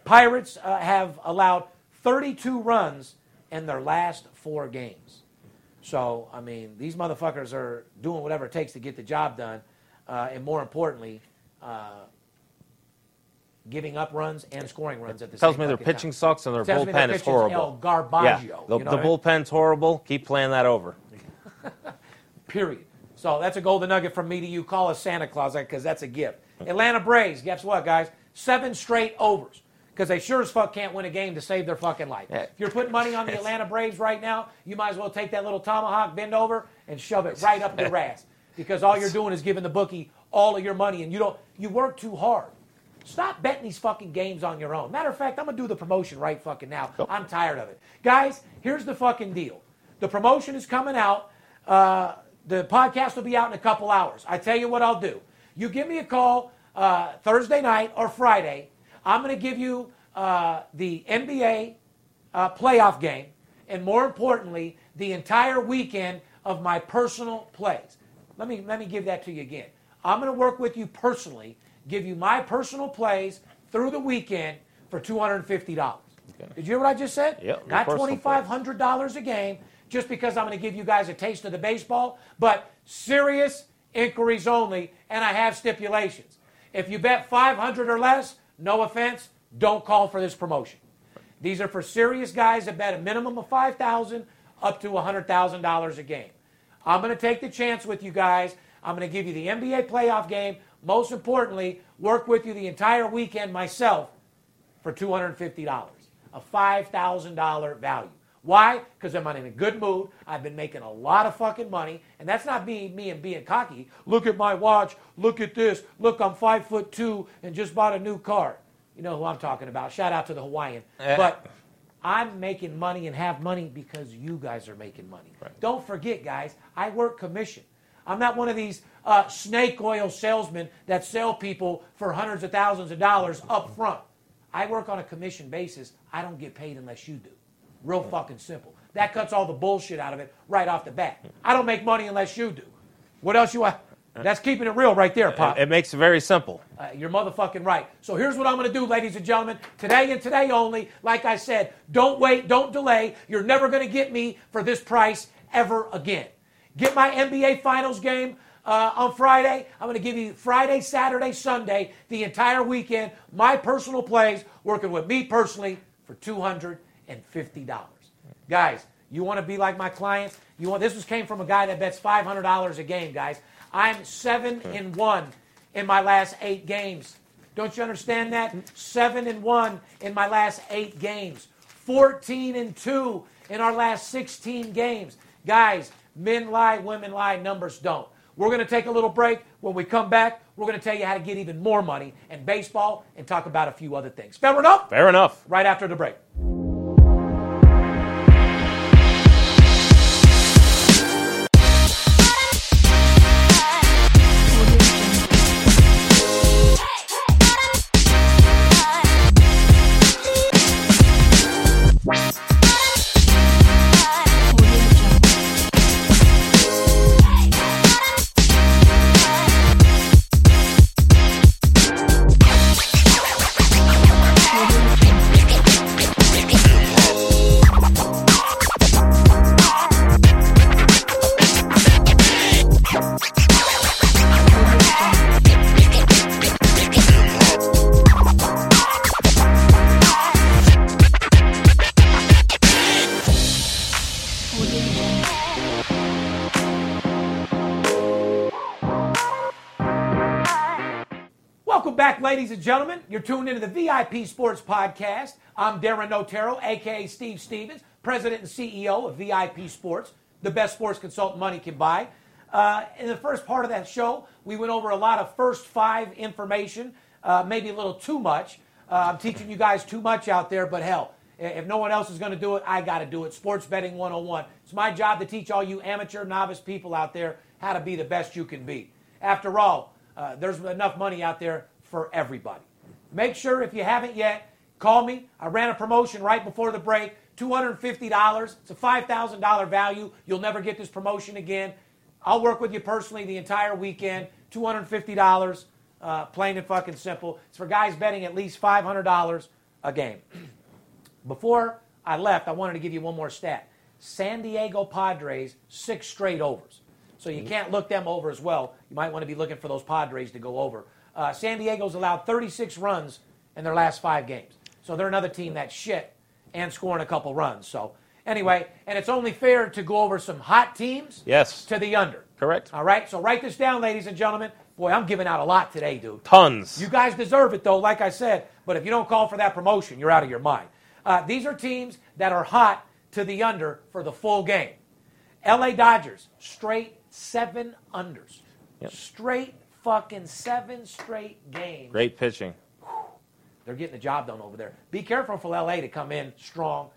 Pirates uh, have allowed 32 runs in their last four games. So, I mean, these motherfuckers are doing whatever it takes to get the job done. Uh, and more importantly, uh, giving up runs and scoring runs at the Tells same me their pitching time. sucks and their Tells bullpen their is horrible. El Garbaggio. yeah, the, you know the what I mean? bullpen's horrible. Keep playing that over. (laughs) Period. So that's a golden nugget from me to you. Call us Santa Claus because that's a gift. Atlanta Braves, guess what, guys? Seven straight overs because they sure as fuck can't win a game to save their fucking life. If you're putting money on the Atlanta Braves right now, you might as well take that little tomahawk, bend over, and shove it right up your ass because all you're doing is giving the bookie all of your money and you don't. You work too hard. Stop betting these fucking games on your own. Matter of fact, I'm gonna do the promotion right fucking now. I'm tired of it, guys. Here's the fucking deal. The promotion is coming out. Uh, the podcast will be out in a couple hours. I tell you what I'll do. You give me a call uh, Thursday night or Friday. I'm going to give you uh, the NBA uh, playoff game, and more importantly, the entire weekend of my personal plays. Let me let me give that to you again. I'm going to work with you personally, give you my personal plays through the weekend for $250. Did you hear what I just said? Yep, Not $2,500 a game just because I'm going to give you guys a taste of the baseball, but serious inquiries only, and I have stipulations. If you bet 500 or less, no offense, don't call for this promotion. These are for serious guys that bet a minimum of 5000 up to $100,000 a game. I'm going to take the chance with you guys. I'm going to give you the NBA playoff game. Most importantly, work with you the entire weekend myself for $250, a $5,000 value. Why? Because I'm in a good mood. I've been making a lot of fucking money, and that's not being me and being cocky. Look at my watch. Look at this. Look, I'm five foot two and just bought a new car. You know who I'm talking about. Shout out to the Hawaiian. Eh. But I'm making money and have money because you guys are making money. Don't forget, guys, I work commission. I'm not one of these uh, snake oil salesmen that sell people for hundreds of thousands of dollars up front. I work on a commission basis. I don't get paid unless you do. Real fucking simple. That cuts all the bullshit out of it right off the bat. I don't make money unless you do. What else you want? That's keeping it real right there, Pop. It, it makes it very simple. Uh, you're motherfucking right. So here's what I'm going to do, ladies and gentlemen. Today and today only. Like I said, don't wait, don't delay. You're never going to get me for this price ever again. Get my NBA Finals game uh, on Friday. I'm going to give you Friday, Saturday, Sunday, the entire weekend. My personal plays, working with me personally for $250. Guys, you want to be like my clients? You want this was came from a guy that bets $500 a game, guys. I'm seven hmm. and one in my last eight games. Don't you understand that? Seven and one in my last eight games. 14 and two in our last 16 games. Guys, men lie, women lie, numbers don't. We're going to take a little break. When we come back, we're going to tell you how to get even more money in baseball and talk about a few other things. Fair enough? Fair enough. Right after the break. Gentlemen. You're tuned into the VIP Sports Podcast. I'm Darren Notero, aka Steve Stevens, President and CEO of VIP Sports, the best sports consultant money can buy. Uh, in the first part of that show, we went over a lot of first five information, uh, maybe a little too much. Uh, I'm teaching you guys too much out there, but hell, if no one else is going to do it, I got to do it. Sports betting 101. It's my job to teach all you amateur, novice people out there how to be the best you can be. After all, uh, there's enough money out there for everybody. Make sure if you haven't yet, call me. I ran a promotion right before the break. $250. It's a $5,000 value. You'll never get this promotion again. I'll work with you personally the entire weekend. $250. Uh, plain and fucking simple. It's for guys betting at least $500 a game. (clears throat) Before I left, I wanted to give you one more stat. San Diego Padres, six straight overs. So you can't look them over as well. You might want to be looking for those Padres to go over. Uh, San Diego's allowed 36 runs in their last five games. So they're another team that's shit and scoring a couple runs. So anyway, and it's only fair to go over some hot teams Yes. to the under. Correct. All right, so write this down, ladies and gentlemen. Boy, I'm giving out a lot today, dude. Tons. You guys deserve it, though, like I said. But if you don't call for that promotion, you're out of your mind. Uh, these are teams that are hot to the under for the full game. LA Dodgers, straight seven unders. Yep. Straight fucking seven straight games. Great pitching. They're getting the job done over there. Be careful for LA to come in strong,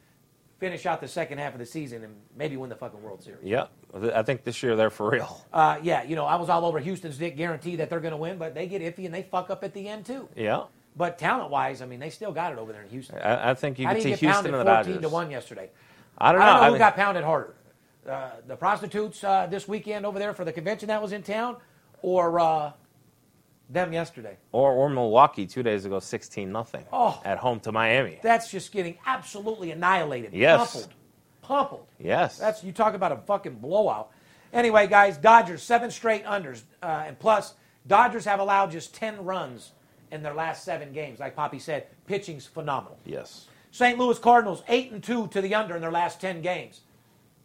finish out the second half of the season, and maybe win the fucking World Series. Yeah. I think this year they're for real. Uh, yeah, you know, I was all over Houston's Dick guarantee that they're going to win, but they get iffy and they fuck up at the end, too. Yeah. But talent wise, I mean, they still got it over there in Houston. I, I think you How can see get Houston and the 14 Dodgers. to 1 yesterday? I don't know. I don't know I who think- got pounded harder. Uh, the prostitutes uh, this weekend over there for the convention that was in town, or uh, Them yesterday. Or, or Milwaukee two days ago, 16 nothing Oh. at home to Miami. That's just getting absolutely annihilated. Yes. Pummeled. Pummeled. yes. That's you talk about a fucking blowout. Anyway, guys, Dodgers seven straight unders, uh, and plus Dodgers have allowed just ten runs in their last seven games. Like Poppy said, pitching's phenomenal. yes. St. Louis Cardinals eight and two to the under in their last ten games.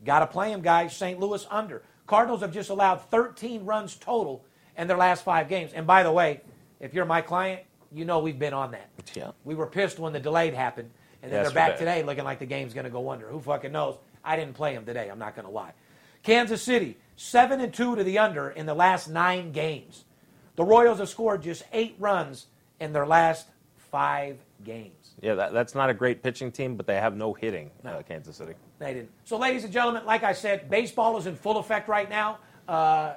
Got to play them, guys. St. Louis under. Cardinals have just allowed 13 runs total in their last five games. And by the way, if you're my client, you know we've been on that. Yeah. We were pissed when the delayed happened, and then they're back today looking like the game's going to go under. Who fucking knows? I didn't play them today. I'm not going to lie. Kansas City seven and two to the under in the last nine games. The Royals have scored just eight runs in their last five games. Yeah, that, that's not a great pitching team, but they have no hitting, uh, Kansas City. They didn't. So, ladies and gentlemen, like I said, baseball is in full effect right now. Uh,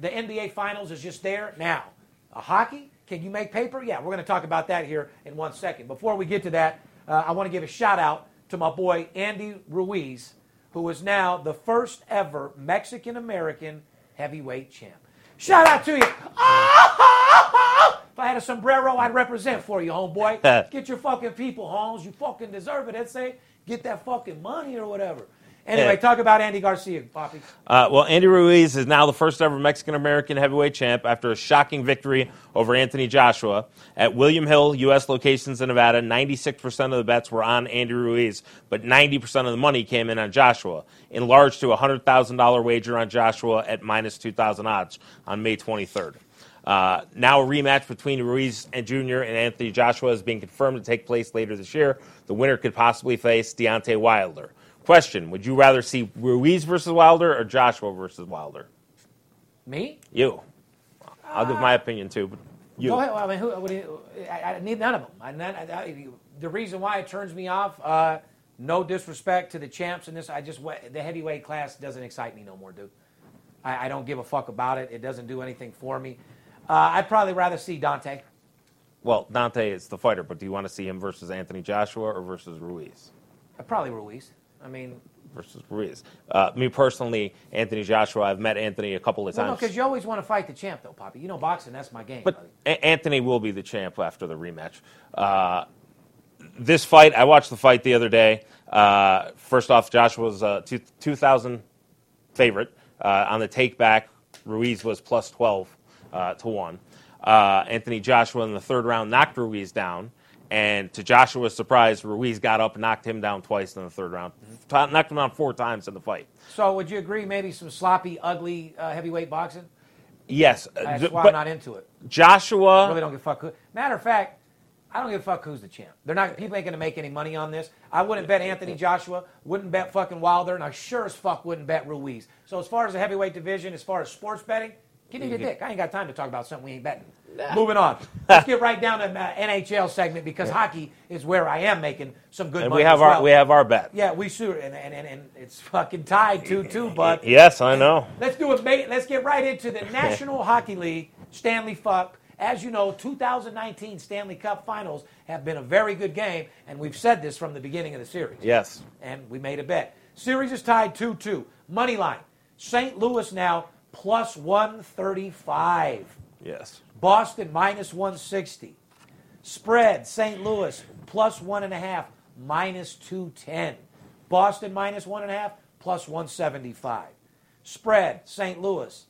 the NBA Finals is just there now. Uh, hockey, can you make paper? Yeah, we're going to talk about that here in one second. Before we get to that, uh, I want to give a shout out to my boy Andy Ruiz, who is now the first ever Mexican American heavyweight champ. Shout out to you. If (laughs) I had a sombrero, I'd represent for you, homeboy. (laughs) Get your fucking people, Holmes. You fucking deserve it. I'd say, get that fucking money or whatever. Anyway, talk about Andy Garcia, Poppy. Uh, well, Andy Ruiz is now the first ever Mexican American heavyweight champ after a shocking victory over Anthony Joshua. At William Hill, U.S. locations in Nevada, 96% of the bets were on Andy Ruiz, but 90% of the money came in on Joshua, enlarged to a $100,000 wager on Joshua at minus 2,000 odds on May 23rd. Uh, now a rematch between Ruiz and Jr. and Anthony Joshua is being confirmed to take place later this year. The winner could possibly face Deontay Wilder. Question: Would you rather see Ruiz versus Wilder or Joshua versus Wilder? Me? You. I'll give my opinion too, but you. Go ahead. I mean, who, what do you, I, I need none of them. I, I- the reason why it turns me off, uh, no disrespect to the champs in this, I just the heavyweight class doesn't excite me no more, dude. I, I don't give a fuck about it. It doesn't do anything for me. Uh, I'd probably rather see Deontay. Well, Deontay is the fighter, but do you want to see him versus Anthony Joshua or versus Ruiz? Uh, Probably Ruiz. I mean, Versus Ruiz. Uh, me personally, Anthony Joshua. I've met Anthony a couple of well, no, times. because you always want to fight the champ, though, Poppy. You know, boxing, that's my game. But. A- Anthony will be the champ after the rematch. Uh, this fight, I watched the fight the other day. Uh, first off, Joshua's a two, 2,000 favorite. Uh, on the take back, Ruiz was plus 12 uh, to 1. Uh, Anthony Joshua in the third round knocked Ruiz down. And to Joshua's surprise, Ruiz got up and knocked him down twice in the third round. Knocked him down four times in the fight. So, would you agree maybe some sloppy, ugly uh, heavyweight boxing? Yes, That's why I'm not into it. Joshua. really don't give a fuck. Who, matter of fact, I don't give a fuck who's the champ. They're not. People ain't gonna make any money on this. I wouldn't bet Anthony Joshua. Wouldn't bet fucking Wilder, and I sure as fuck wouldn't bet Ruiz. So as far as the heavyweight division, as far as sports betting, give me your dick. I ain't got time to talk about something we ain't betting. Moving on. (laughs) Let's get right down to uh, NHL segment because hockey is where I am making some good and money. we have our we have our bet. Yeah, we sure, and, and, and, and it's fucking tied two two, (laughs) but Yes, I know. Let's do it. mate. Let's get right into the (laughs) National Hockey League Stanley Fuck. As you know, 2019 Stanley Cup Finals have been a very good game, and we've said this from the beginning of the series. Yes. And we made a bet. Series is tied 2 2. Money line. St. Louis now plus 135. Yes. Boston minus 160. Spread, St. Louis plus one and a half, minus 210. Boston minus one and a half, plus 175. Spread, St. Louis,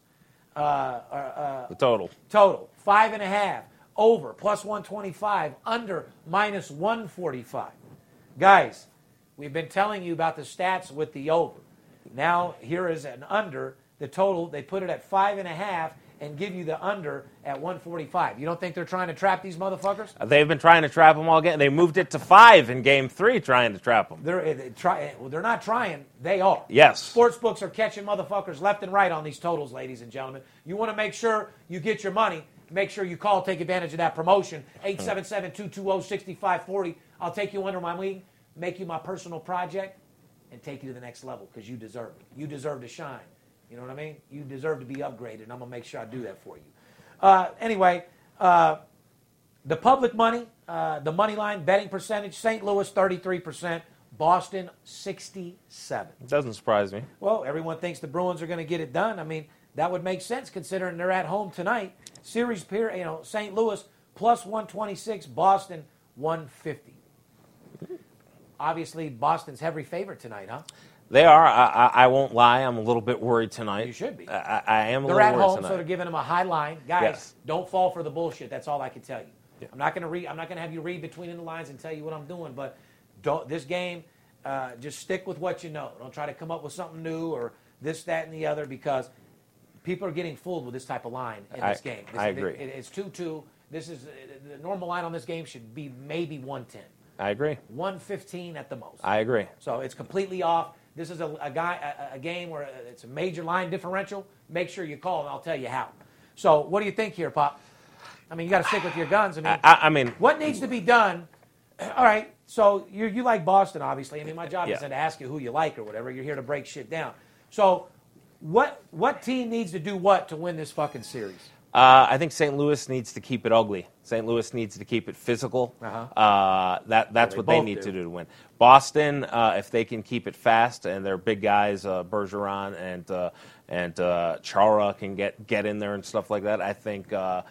uh, uh, uh, The total. total, five and a half. Over, plus 125. Under, minus 145. Guys, we've been telling you about the stats with the over. Now, here is an under. The total, they put it at five and a half and give you the under at 145. You don't think they're trying to trap these motherfuckers? Uh, they've been trying to trap them all game. They moved it to five in game three, trying to trap them. They're, eh, they try, eh, well, they're not trying. They are. Yes. Sports books are catching motherfuckers left and right on these totals, ladies and gentlemen. You want to make sure you get your money. Make sure you call, take advantage of that promotion. 877-220-6540. I'll take you under my wing, make you my personal project, and take you to the next level because you deserve it. You deserve to shine. You know what I mean? You deserve to be upgraded, and I'm going to make sure I do that for you. Uh, anyway, uh, the public money, uh, the money line betting percentage, St. Louis 33%, Boston 67. It doesn't surprise me. Well, everyone thinks the Bruins are going to get it done. I mean, that would make sense considering they're at home tonight. Series period, you know, St. Louis plus 126, Boston 150. Obviously, Boston's heavy favorite tonight, huh? They are. I, I, I won't lie. I'm a little bit worried tonight. You should be. I, I I am a little bit worried. They're at home, tonight. so they're giving them a high line. Guys, Yes. don't fall for the bullshit. That's all I can tell you. I'm not going to read. I'm not going to have you read between the lines and tell you what I'm doing. But don't this game. Uh, just stick with what you know. Don't try to come up with something new or this, that, and the other because people are getting fooled with this type of line in I- this game. This, I agree. it- it's two-two. This is the normal line on this game should be maybe 110, I agree. 115 at the most. I agree. So it's completely off. This is a, a guy a, a game where it's a major line differential. Make sure you call, and I'll tell you how. So what do you think here, Pop? I mean, you got to stick with your guns. I mean, I, I mean, what needs to be done? All right. So you you like Boston, obviously. I mean, my job Yeah. isn't to ask you who you like or whatever. You're here to break shit down. So what what team needs to do what to win this fucking series? Uh, I think St. Louis needs to keep it ugly. St. Louis needs to keep it physical. Uh-huh. Uh, that that's they what they need do. to do to win. Boston, uh, if they can keep it fast and their big guys, uh, Bergeron and uh, and uh, Chara can get get in there and stuff like that. I think uh,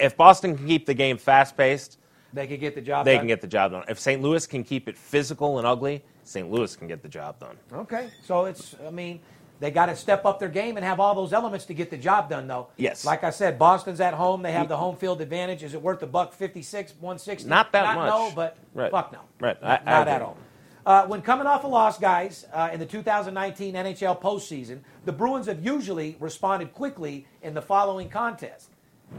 if Boston can keep the game fast paced, They could get the job. they done? can get the job done. If St. Louis can keep it physical and ugly, St. Louis can get the job done. Okay, so it's I mean they got to step up their game and have all those elements to get the job done, though. Yes. Like I said, Boston's at home. They have the home field advantage. Is it worth a buck fifty six, one sixty? Not that not much. No, but Right. fuck no. Right. Not, I- I not at all. Uh, when coming off a loss, guys, uh, in the 2019 NHL postseason, the Bruins have usually responded quickly in the following contest,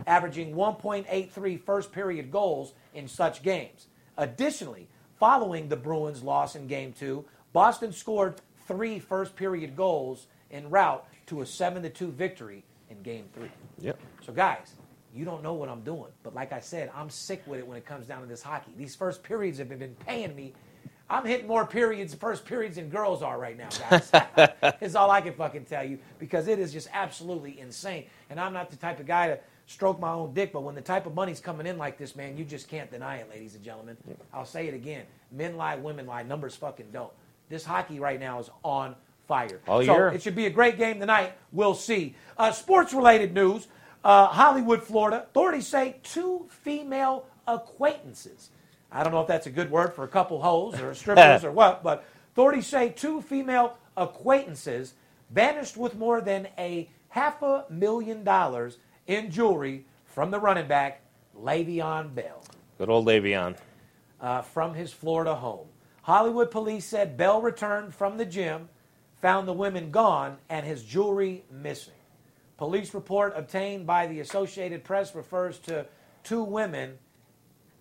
averaging 1.83 first period goals in such games. Additionally, following the Bruins' loss in Game Two, Boston scored three first period goals en route to a 7 to 2 victory in Game Three. Yep. So, guys, you don't know what I'm doing. But like I said, I'm sick with it when it comes down to this hockey. These first periods have been paying me. I'm hitting more periods, first periods, than girls are right now, guys. (laughs) It's all I can fucking tell you because it is just absolutely insane. And I'm not the type of guy to stroke my own dick, but when the type of money's coming in like this, man, you just can't deny it, ladies and gentlemen. I'll say it again. Men lie, women lie, numbers fucking don't. This hockey right now is on fire. All so year. It should be a great game tonight. We'll see. Uh, sports related news uh, Hollywood, Florida. Authorities say two female acquaintances. I don't know if that's a good word for a couple hoes or strippers (laughs) or what, but authorities say two female acquaintances vanished with more than a half a million dollars in jewelry from the running back, Le'Veon Bell Good old Le'Veon. uh, from his Florida home. Hollywood police said Bell returned from the gym, found the women gone, and his jewelry missing. Police report obtained by the Associated Press refers to two women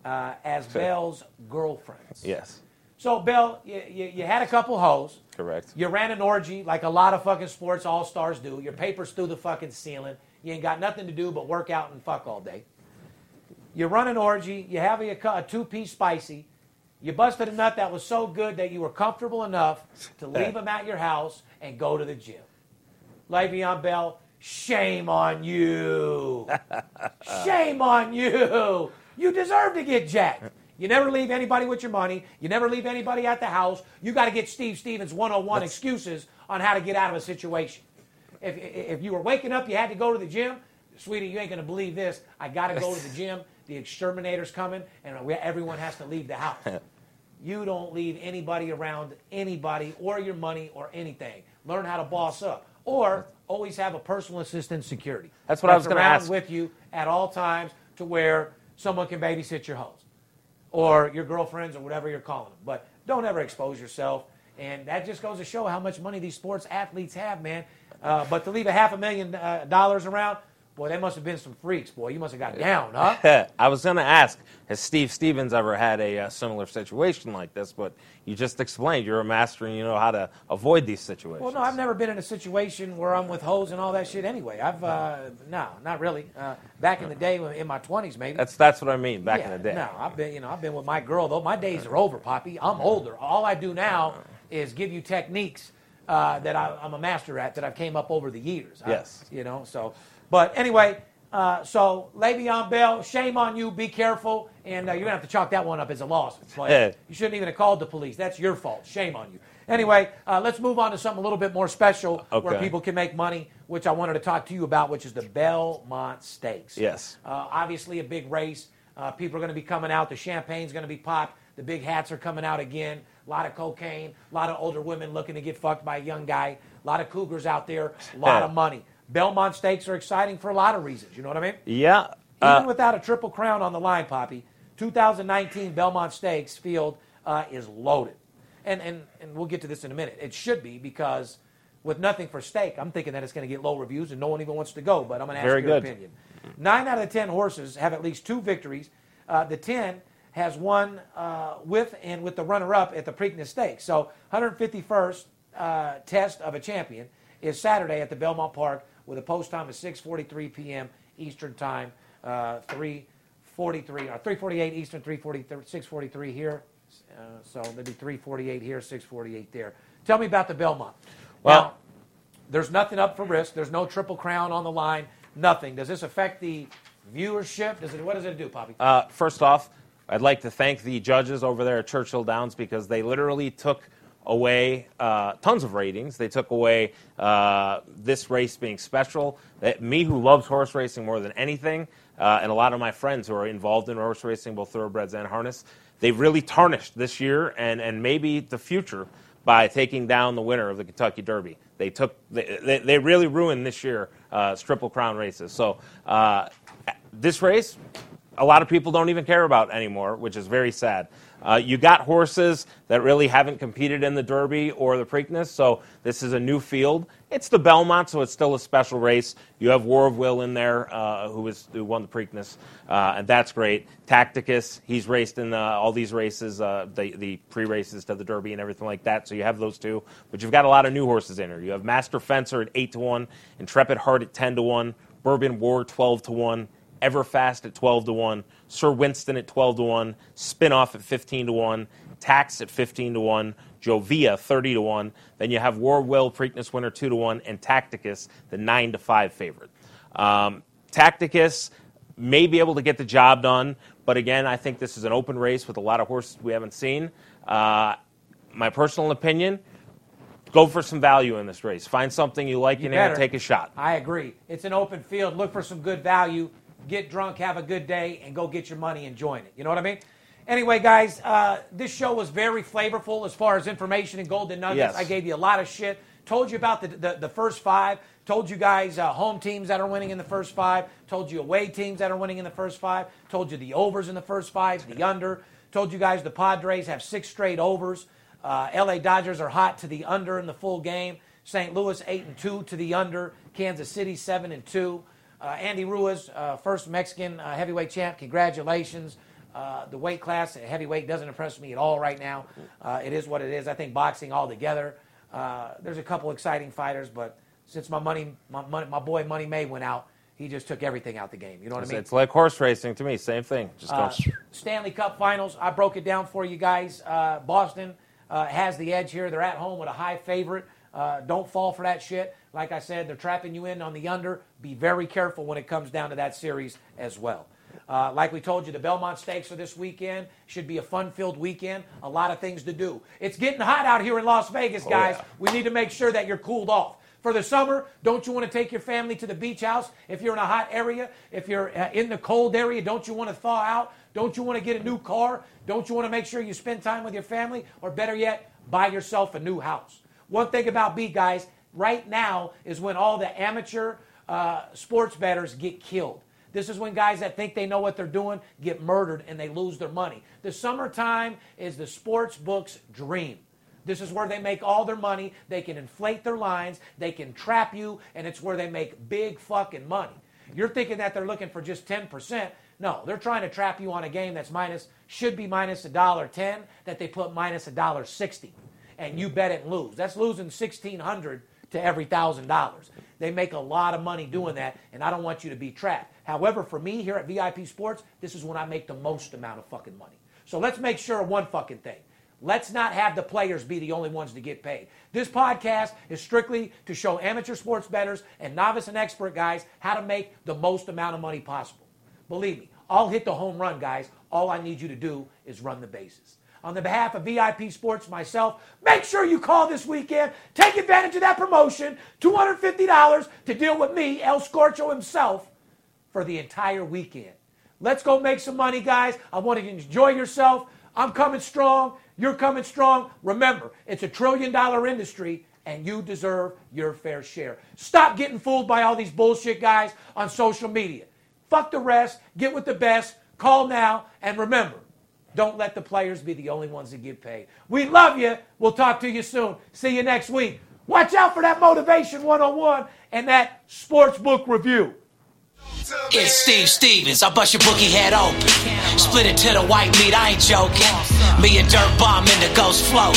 uh, as Bell's girlfriends. Yes. So, Bell, you, you, you had a couple hoes. Correct. You ran an orgy like a lot of fucking sports all stars do. Your paper's through the fucking ceiling. You ain't got nothing to do but work out and fuck all day. You run an orgy. You have a, a two piece spicy. You busted a nut that was so good that you were comfortable enough to leave him at your house and go to the gym. Le'Veon Bell, shame on you. (laughs) shame on you. You deserve to get jacked. You never leave anybody with your money. You never leave anybody at the house. You got to get Steve Stevens 101 excuses on how to get out of a situation. If, if you were waking up, you had to go to the gym. Sweetie, you ain't going to believe this. I got to go to the gym. The exterminator's coming, and everyone has to leave the house. (laughs) You don't leave anybody around anybody or your money or anything. Learn how to boss up. Or always have a personal assistant security. That's what I was gonna around ask. with you at all times to where someone can babysit your hoes or your girlfriends or whatever you're calling them. But don't ever expose yourself. And that just goes to show how much money these sports athletes have, man. Uh, but to leave a half a million uh, dollars around, boy, they must have been some freaks, boy. You must have got down, huh? (laughs) I was going to ask, has Steve Stevens ever had a uh, similar situation like this? But you just explained you're a master and you know how to avoid these situations. Well, no, I've never been in a situation where I'm with hoes and all that shit anyway. I've, uh, no, not really. Uh, back in the day, in my 20s, maybe. That's that's what I mean. Back yeah, in the day. No, I've been, you know, I've been with my girl though. My days are over, Poppy. I'm older. All I do now is give you techniques uh, that I, I'm a master at that I've came up over the years. I- Yes. you know. So, but anyway, uh, so Le'Veon Bell, shame on you. Be careful, and uh, you're gonna have to chalk that one up as a loss. You shouldn't even have called the police. That's your fault. Shame on you. Anyway, uh, let's move on to something a little bit more special where people can make money, which I wanted to talk to you about, which is the Belmont Stakes. Yes. Uh, obviously, a big race. Uh, people are going to be coming out. The champagne's going to be popped. The big hats are coming out again. A lot of cocaine. A lot of older women looking to get fucked by a young guy. A lot of cougars out there. A lot of money. Belmont Stakes are exciting for a lot of reasons. You know what I mean? Yeah. Even Uh, without a triple crown on the line, Poppy, 2019 Belmont Stakes field uh, is loaded. And, and, and we'll get to this in a minute. It should be because with nothing for stake, I'm thinking that it's going to get low reviews and no one even wants to go. But I'm going to ask Very your good. opinion. Nine out of the 10 horses have at least two victories. Uh, the 10 has won uh, with and with the runner up at the Preakness Stakes. So 151st uh, test of a champion is Saturday at the Belmont Park with a post time of 6:43 p.m. Eastern Time, uh, 3:43 or 3:48 Eastern, 3:43 6:43 here. Uh, so there'd be 3:48 here, 6:48 there. Tell me about the Belmont. Well- now, there's nothing up for risk. There's no triple crown on the line. Nothing. Does this affect the viewership? Does it? What does it do, Poppy? Uh, first off, I'd like to thank the judges over there at Churchill Downs because they literally took away uh, tons of ratings. They took away uh, this race being special. That me, who loves horse racing more than anything, uh, and a lot of my friends who are involved in horse racing, both thoroughbreds and harness, they've really tarnished this year and, and maybe the future by taking down the winner of the Kentucky Derby. They took they, they, they really ruined this year uh, Triple Crown races. So uh, this race, a lot of people don't even care about anymore, which is very sad. Uh, you got horses that really haven't competed in the Derby or the Preakness, so this is a new field. It's the Belmont, so it's still a special race. You have War of Will in there, uh, who, was, who won the Preakness, uh, and that's great. Tacticus, he's raced in uh, all these races, uh, the, the pre races to the Derby and everything like that, so you have those two. But you've got a lot of new horses in here. You have Master Fencer at 8 to 1, Intrepid Heart at 10 to 1, Bourbon War 12 to 1. Everfast at 12 to 1, Sir Winston at 12 to 1, Spinoff at 15 to 1, Tax at 15 to 1, Joevia 30 to 1. Then you have War Will Preakness winner 2 to 1, and Tacticus, the 9 to 5 favorite. Um, Tacticus may be able to get the job done, but again, I think this is an open race with a lot of horses we haven't seen. Uh, my personal opinion, go for some value in this race. Find something you like You in here and better. take a shot. I agree. It's an open field. Look for some good value. Get drunk, have a good day, and go get your money and join it. You know what I mean? Anyway, guys, uh, this show was very flavorful as far as information and golden nuggets. Yes. I gave you a lot of shit. Told you about the, the, the first five. Told you guys uh, home teams that are winning in the first five. Told you away teams that are winning in the first five. Told you the overs in the first five, the under. Told you guys the Padres have six straight overs. Uh, LA Dodgers are hot to the under in the full game. St. Louis eight and two to the under. Kansas City seven and two. Uh, Andy Ruiz, uh, first Mexican uh, heavyweight champ. Congratulations. Uh, the weight class at heavyweight doesn't impress me at all right now. Uh, it is what it is. I think boxing altogether. Uh, there's a couple exciting fighters, but since my money, my, money, my boy Money May went out, he just took everything out the game. You know what I mean? it's like horse racing to me, same thing. Just Uh. Stanley Cup Finals. I broke it down for you guys. Uh, Boston uh, has the edge here. They're at home with a high favorite. Uh, don't fall for that shit. Like I said, they're trapping you in on the under. Be very careful when it comes down to that series as well. Uh, like we told you, the Belmont Stakes for this weekend. Should be a fun-filled weekend. A lot of things to do. It's getting hot out here in Las Vegas, guys. yeah. We need to make sure that you're cooled off. For the summer, don't you want to take your family to the beach house? If you're in a hot area, if you're uh, in the cold area, don't you want to thaw out? Don't you want to get a new car? Don't you want to make sure you spend time with your family? Or better yet, buy yourself a new house. One thing about beat guys, right now is when all the amateur uh, sports bettors get killed. This is when guys that think they know what they're doing get murdered and they lose their money. The summertime is the sports book's dream. This is where they make all their money. They can inflate their lines, they can trap you, and it's where they make big fucking money. You're thinking that they're looking for just 10%. No, they're trying to trap you on a game that's minus, should be minus a dollar ten, that they put minus a dollar sixty. And you bet it and lose. That's losing sixteen hundred to every thousand dollars. They make a lot of money doing that, and I don't want you to be trapped. However, for me here at VIP Sports, this is when I make the most amount of fucking money. So let's make sure of one fucking thing. Let's not have the players be the only ones to get paid. This podcast is strictly to show amateur sports bettors and novice and expert guys how to make the most amount of money possible. Believe me, I'll hit the home run, guys. All I need you to do is run the bases. On the behalf of VIP Sports, myself, make sure you call this weekend. Take advantage of that promotion $250 to deal with me, El Scorcho himself, for the entire weekend. Let's go make some money, guys. I want you to enjoy yourself. I'm coming strong. You're coming strong. Remember, it's a trillion dollar industry and you deserve your fair share. Stop getting fooled by all these bullshit guys on social media. Fuck the rest. Get with the best. Call now. And remember, don't let the players be the only ones that get paid. We love you. We'll talk to you soon. See you next week. Watch out for that Motivation 101 and that sports book review. It's Steve Stevens. I bust your bookie head open. Split it to the white meat, I ain't joking. Me and Dirt Bomb in the ghost float.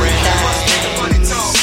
Red